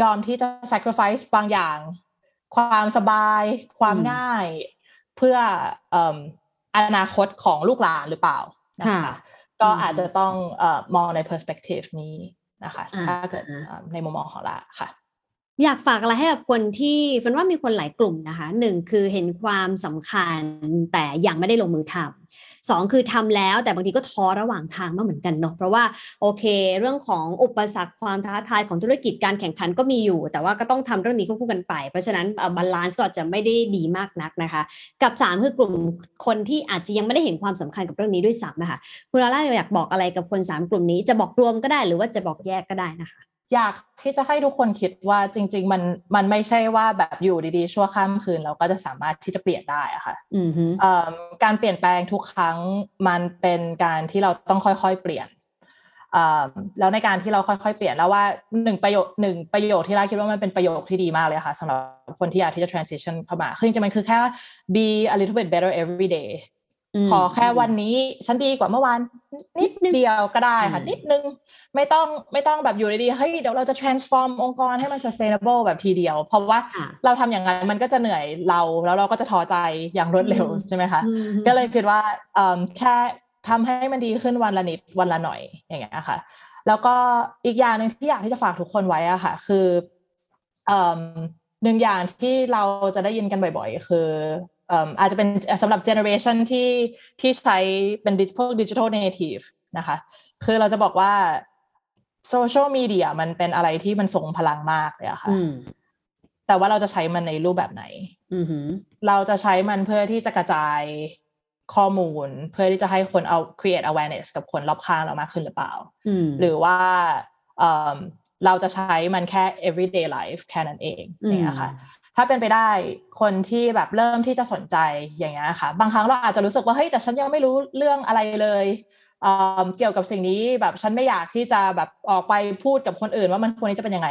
ยอมที่จะ sacrifice บางอย่าง ความสบาย ความง่าย เพื่ออนาคตของลูกหลานหรือเปล่านะคะ ก็อาจจะต้องมองใน perspective นี้นะคะ ถ้าเกิดในมุมมองของเราค่ะ อยากฝากอะไรให้กับคนที่ฟันว่ามีคนหลายกลุ่มนะคะหนึ่งคือเห็นความสำคัญแต่ยังไม่ได้ลงมือทำสองคือทำแล้วแต่บางทีก็ท้อระหว่างทางมาเหมือนกันเนาะเพราะว่าโอเค เรื่องของอุปสรรคความท้าทายของธุรกิจการแข่งขันก็มีอยู่ แต่ว่าก็ต้องทำเรื่องนี้ควบคู่กันไป เพราะฉะนั้นบาลานซ์ก็จะไม่ได้ดีมากนักนะคะ กับ 3 คือกลุ่มคนที่อาจจะยังไม่ได้เห็นความสำคัญกับเรื่องนี้ด้วยซ้ำนะคะคุณลาล่าอยากบอกอะไรกับคน 3 กลุ่มนี้จะบอกรวมก็ได้หรือว่าจะบอกแยกก็ได้นะคะ อยากที่จะให้ทุกคนคิดว่าจริง ๆ มันมันไม่ใช่ว่าแบบอยู่ดีๆ ชั่วข้ามคืนเราก็จะสามารถที่จะเปลี่ยนได้อะค่ะการเปลี่ยนแปลงทุกครั้งมันเป็นการที่เราต้องค่อยๆเปลี่ยนแล้วในการที่เราค่อยๆเปลี่ยนแล้วว่าหนึ่งประโยคหนึ่งประโยคที่เราคิดว่ามันเป็นประโยคที่ดีมากเลยค่ะสำหรับคนที่อยากที่จะ transition เข้ามาคือจริงๆมันคือแค่ be a little bit better every day ขอแค่วันนี้ฉันดีกว่าเมื่อวาน นิดเดียวก็ได้ค่ะ นิดนึงไม่ต้องไม่ต้องแบบอยู่ดีๆเฮ้ยเดี๋ยวเราจะ transform องค์กรให้มัน sustainable แบบทีเดียว เพราะว่าเราทำอย่างนั้นมันก็จะเหนื่อยเราแล้วเราก็จะท้อใจอย่างรวดเร็วใช่ไหมคะก็เลยคิดว่าแค่ทำให้มันดีขึ้นวันละนิดวันละหน่อยอย่างเงี้ยค่ะ แล้วก็อีกอย่างหนึ่งที่อยากที่จะฝากทุกคนไว้อะค่ะ คือหนึ่งอย่างที่เราจะได้ยินกันบ่อย ๆ คือ อาจจะเป็นสำหรับ generation ที่ที่ใช้เป็นพวก digital native นะคะ คือเราจะบอกว่าโซเชียลมีเดียมันเป็นอะไรที่มันทรงพลังมากเลยอะค่ะแต่ว่าเราจะใช้มันในรูปแบบไหนเราจะใช้มันเพื่อที่จะกระจายข้อมูล เพื่อที่จะให้คนเอา create awareness กับคนรอบข้างเรามากขึ้นหรือเปล่า หรือว่าเราจะใช้มันแค่ everyday life แค่นั้นเองเนี่ยค่ะ ถ้าเป็นไปได้คนที่แบบเริ่มที่จะสนใจอย่างเงี้ยค่ะ บางครั้งเราอาจจะรู้สึกว่าเฮ้ยแต่ฉันยังไม่รู้เรื่องอะไรเลยเเกี่ยวกับสิ่งนี้แบบฉันไม่อยากที่จะแบบออกไปพูดกับคนอื่นว่ามันควรจะเป็นยังไง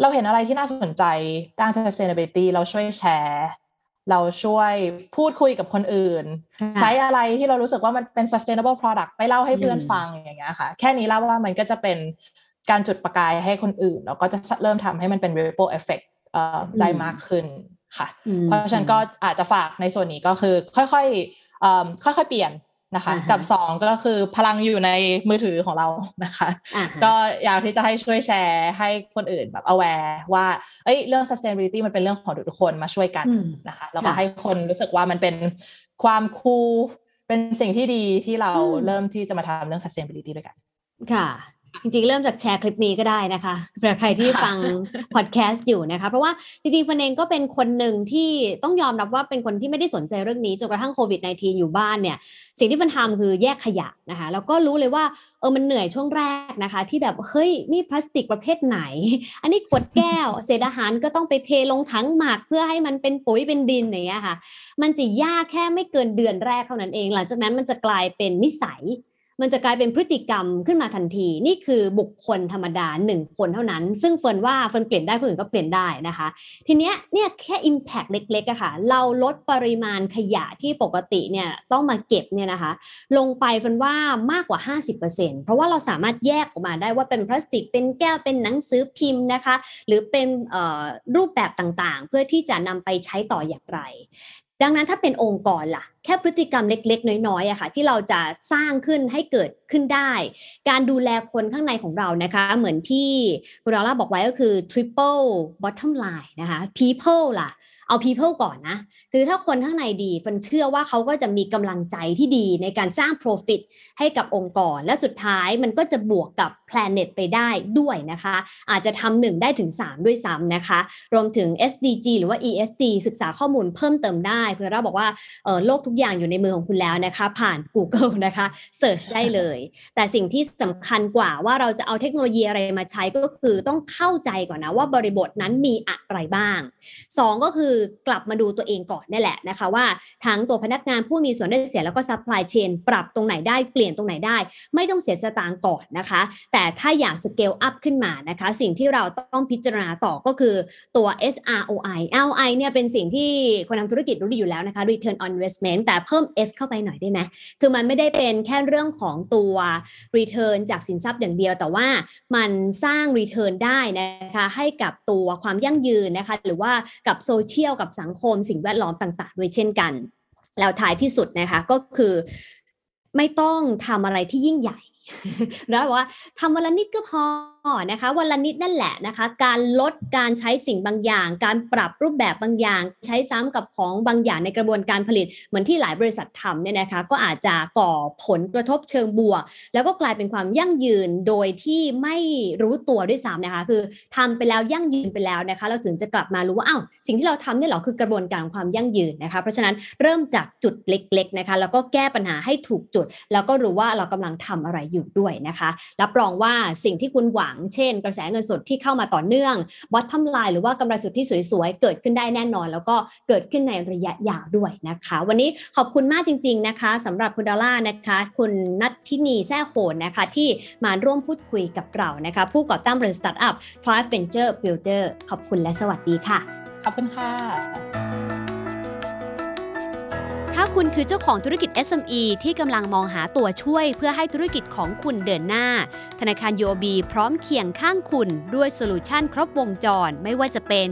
เราเห็นอะไรที่น่าสนใจด้าน sustainability เราช่วยแชร์ เราช่วยพูดคุยกับคนอื่น ใช้อะไรที่เรารู้สึกว่ามันเป็น sustainable product ไปเล่าให้เพื่อนฟังอย่างเงี้ยค่ะ แค่นี้เล่าว่ามันก็จะเป็นการจุดประกายให้คนอื่น แล้วก็จะเริ่มทำให้มันเป็น ripple effect ได้มากขึ้นค่ะ เพราะฉะนั้นก็อาจจะฝากในส่วนนี้ก็คือ ค่อยๆค่อยๆเปลี่ยนนะคะ กับสองก็คือพลังอยู่ในมือถือของเรานะคะ ก็อยากที่จะให้ช่วยแชร์ให้คนอื่นแบบ aware ว่าเอ้ยเรื่อง sustainability มันเป็นเรื่องของทุกคนมาช่วยกันนะคะ แล้วก็ให้คนรู้สึกว่ามันเป็นความคูลเป็นสิ่งที่ดีที่เราเริ่มที่จะมาทำเรื่อง sustainability ด้วยกัน ค่ะ จริงๆ เริ่มจากแชร์คลิปนี้ก็ได้นะคะเผื่อใครที่ฟังพอดแคสต์อยู่นะคะ เพราะว่าจริงๆฟันเองก็เป็นคนหนึ่งที่ต้องยอมรับว่าเป็นคนที่ไม่ได้สนใจเรื่องนี้จนกระทั่งโควิด -19 อยู่บ้านเนี่ย สิ่งที่เฟิร์นทำคือแยกขยะนะคะ แล้วก็รู้เลยว่าเออมันเหนื่อยช่วงแรกนะคะ ที่แบบเฮ้ยนี่พลาสติกประเภทไหน อันนี้ขวดแก้ว เศษอาหารก็ต้องไปเทลงถังหมักเพื่อให้มันเป็นปุ๋ยเป็นดินอย่างเงี้ยค่ะ มันจะยากแค่ไม่เกินเดือนแรกเท่านั้นเอง หลังจากนั้นมันจะกลายเป็นนิสัย มันจะกลายเป็นพฤติกรรมขึ้นมาทันที นี่คือบุคคลธรรมดาหนึ่งคนเท่านั้น ซึ่งเฟิร์นว่าเฟิร์นเปลี่ยนได้คนอื่นก็เปลี่ยนได้นะคะ ทีเนี้ยเนี่ยแค่ Impact เล็กๆอะค่ะ เราลดปริมาณขยะที่ปกติเนี่ยต้องมาเก็บเนี่ยนะคะ ลงไปเฟิร์นว่ามากกว่า 50%เพราะว่าเราสามารถแยกออกมาได้ว่าเป็นพลาสติกเป็นแก้วเป็นหนังสือพิมพ์นะคะ หรือเป็นรูปแบบต่างๆ เพื่อที่จะนำไปใช้ต่ออย่างไร ดังนั้นถ้าเป็นองค์กรล่ะ แค่พฤติกรรมเล็ก ๆ น้อยๆอะค่ะ ที่เราจะสร้างขึ้นให้เกิดขึ้นได้ การดูแลคนข้างในของเรานะคะ เหมือนที่คุณราล่าบอกไว้ก็คือ triple bottom line นะคะ people ล่ะ เอา people ก่อนนะคือถ้าคนข้างในดีฟันเชื่อว่าเขาก็จะมีกำลังใจที่ดีในการสร้าง profit ให้กับองค์กร และสุดท้ายมันก็จะบวกกับ planet ไปได้ด้วยนะคะ อาจจะทำหนึ่งได้ถึง 3 ด้วยซ้ำนะคะ รวมถึง SDG หรือว่า ESG ศึกษาข้อมูลเพิ่มเติมได้คือเราบอกว่าโลกทุกอย่างอยู่ในมือของคุณแล้วนะคะ ผ่าน Google นะคะ search ได้เลย แต่สิ่งที่สำคัญกว่าว่าเราจะเอาเทคโนโลยีอะไรมาใช้ก็คือต้องเข้าใจก่อนนะว่าบริบทนั้นมีอะไรบ้าง 2 ก็คือคือกลับมาดูตัวเองก่อนนี่แหละนะคะว่าทั้งตัวพนักงานผู้มีส่วนได้เสียแล้วก็ supply chain ปรับตรงไหนได้เปลี่ยนตรงไหนได้ ไม่ต้องเสียสตางค์ก่อนนะคะ แต่ถ้าอยาก scale up ขึ้นมานะคะ สิ่งที่เราต้องพิจารณาต่อก็คือตัว SROI ROI เนี่ยเป็นสิ่งที่คนทำธุรกิจรู้ดีอยู่แล้วนะคะ Return on Investment แต่เพิ่ม S เข้าไปหน่อยได้ไหมคือมันไม่ได้เป็นแค่เรื่องของตัว Return จากสินทรัพย์อย่างเดียว แต่ว่ามันสร้าง Return ได้นะคะให้กับตัวความยั่งยืนนะคะ หรือว่ากับโซเชียลกับสังคมสิ่งแวดล้อมต่าง ๆ ด้วยเช่นกัน แล้วท้ายที่สุดนะคะก็คือไม่ต้องทำอะไรที่ยิ่งใหญ่แล้วว่าทำวันละนิดก็พอ นะคะวันละนิดนั่นแหละนะคะ การลดการใช้สิ่งบางอย่าง การปรับรูปแบบบางอย่าง ใช้ซ้ำกับของบางอย่างในกระบวนการผลิต เหมือนที่หลายบริษัททำเนี่ยนะคะ ก็อาจจะก่อผลกระทบเชิงบวก แล้วก็กลายเป็นความยั่งยืนโดยที่ไม่รู้ตัวด้วยซ้ำนะคะ คือทำไปแล้วยั่งยืนไปแล้วนะคะ เราถึงจะกลับมารู้ว่าอ้าวสิ่งที่เราทำเนี่ยหรอคือกระบวนการความยั่งยืนนะคะ เพราะฉะนั้นเริ่มจากจุดเล็ก ๆนะคะ แล้วก็แก้ปัญหาให้ถูกจุด แล้วก็รู้ว่าเรากำลังทำอะไรอยู่ด้วยนะคะรับรองว่าสิ่งที่คุณหวังเช่น กระแสเงินสดที่เข้ามาต่อเนื่องบอททอมไลน์หรือว่ากำไรสุทธิสวยๆ เกิดขึ้นได้แน่นอน แล้วก็เกิดขึ้นในระยะยาวด้วยนะคะ วันนี้ขอบคุณมากจริง ๆนะคะสำหรับคุณดอลล่านะคะ คุณนัททินีแซ่โหนนะคะที่มาร่วมพูดคุยกับเรานะคะ ผู้ก่อตั้งบริษัทสตาร์ทอัพ Thrive Venture Builder ขอบคุณและสวัสดีค่ะ ขอบคุณค่ะาคุณคือเจ้าของธุรกิจ SME ที่กำลังมองหาตัวช่วยเพื่อให้ธุรกิจของคุณเดินหน้า ธนาคาร UOB พร้อมเคียงข้างคุณด้วยโซลูชันครบวงจรไม่ว่าจะเป็น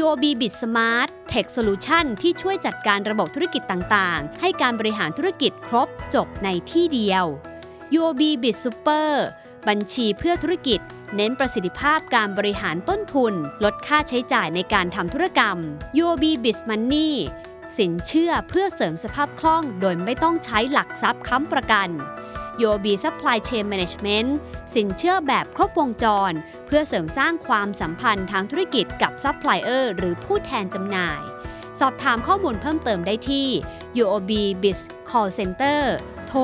UOB Bit Smart Tech Solution ที่ช่วยจัดการระบบธุรกิจต่างๆ ให้การบริหารธุรกิจครบจบในที่เดียว UOB Bit Super บัญชีเพื่อธุรกิจ เน้นประสิทธิภาพการบริหารต้นทุน ลดค่าใช้จ่ายในการทำธุรกรรม UOB Bit Money สินเชื่อเพื่อเสริมสภาพคล่องโดยไม่ต้องใช้หลักทรัพย์ค้ำประกัน UOB Supply Chain Management สินเชื่อแบบครบวงจร เพื่อเสริมสร้างความสัมพันธ์ทางธุรกิจกับซัพพลายเออร์หรือผู้แทนจำหน่าย สอบถามข้อมูลเพิ่มเติมได้ที่ UOB Biz Call Center โทร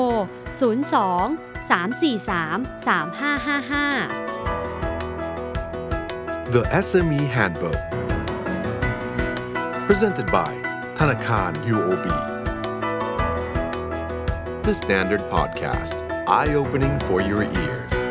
02 343 3555 The SME Handbook Presented by ธนาคาร UOB The Standard Podcast. Eye Opening for Your Ears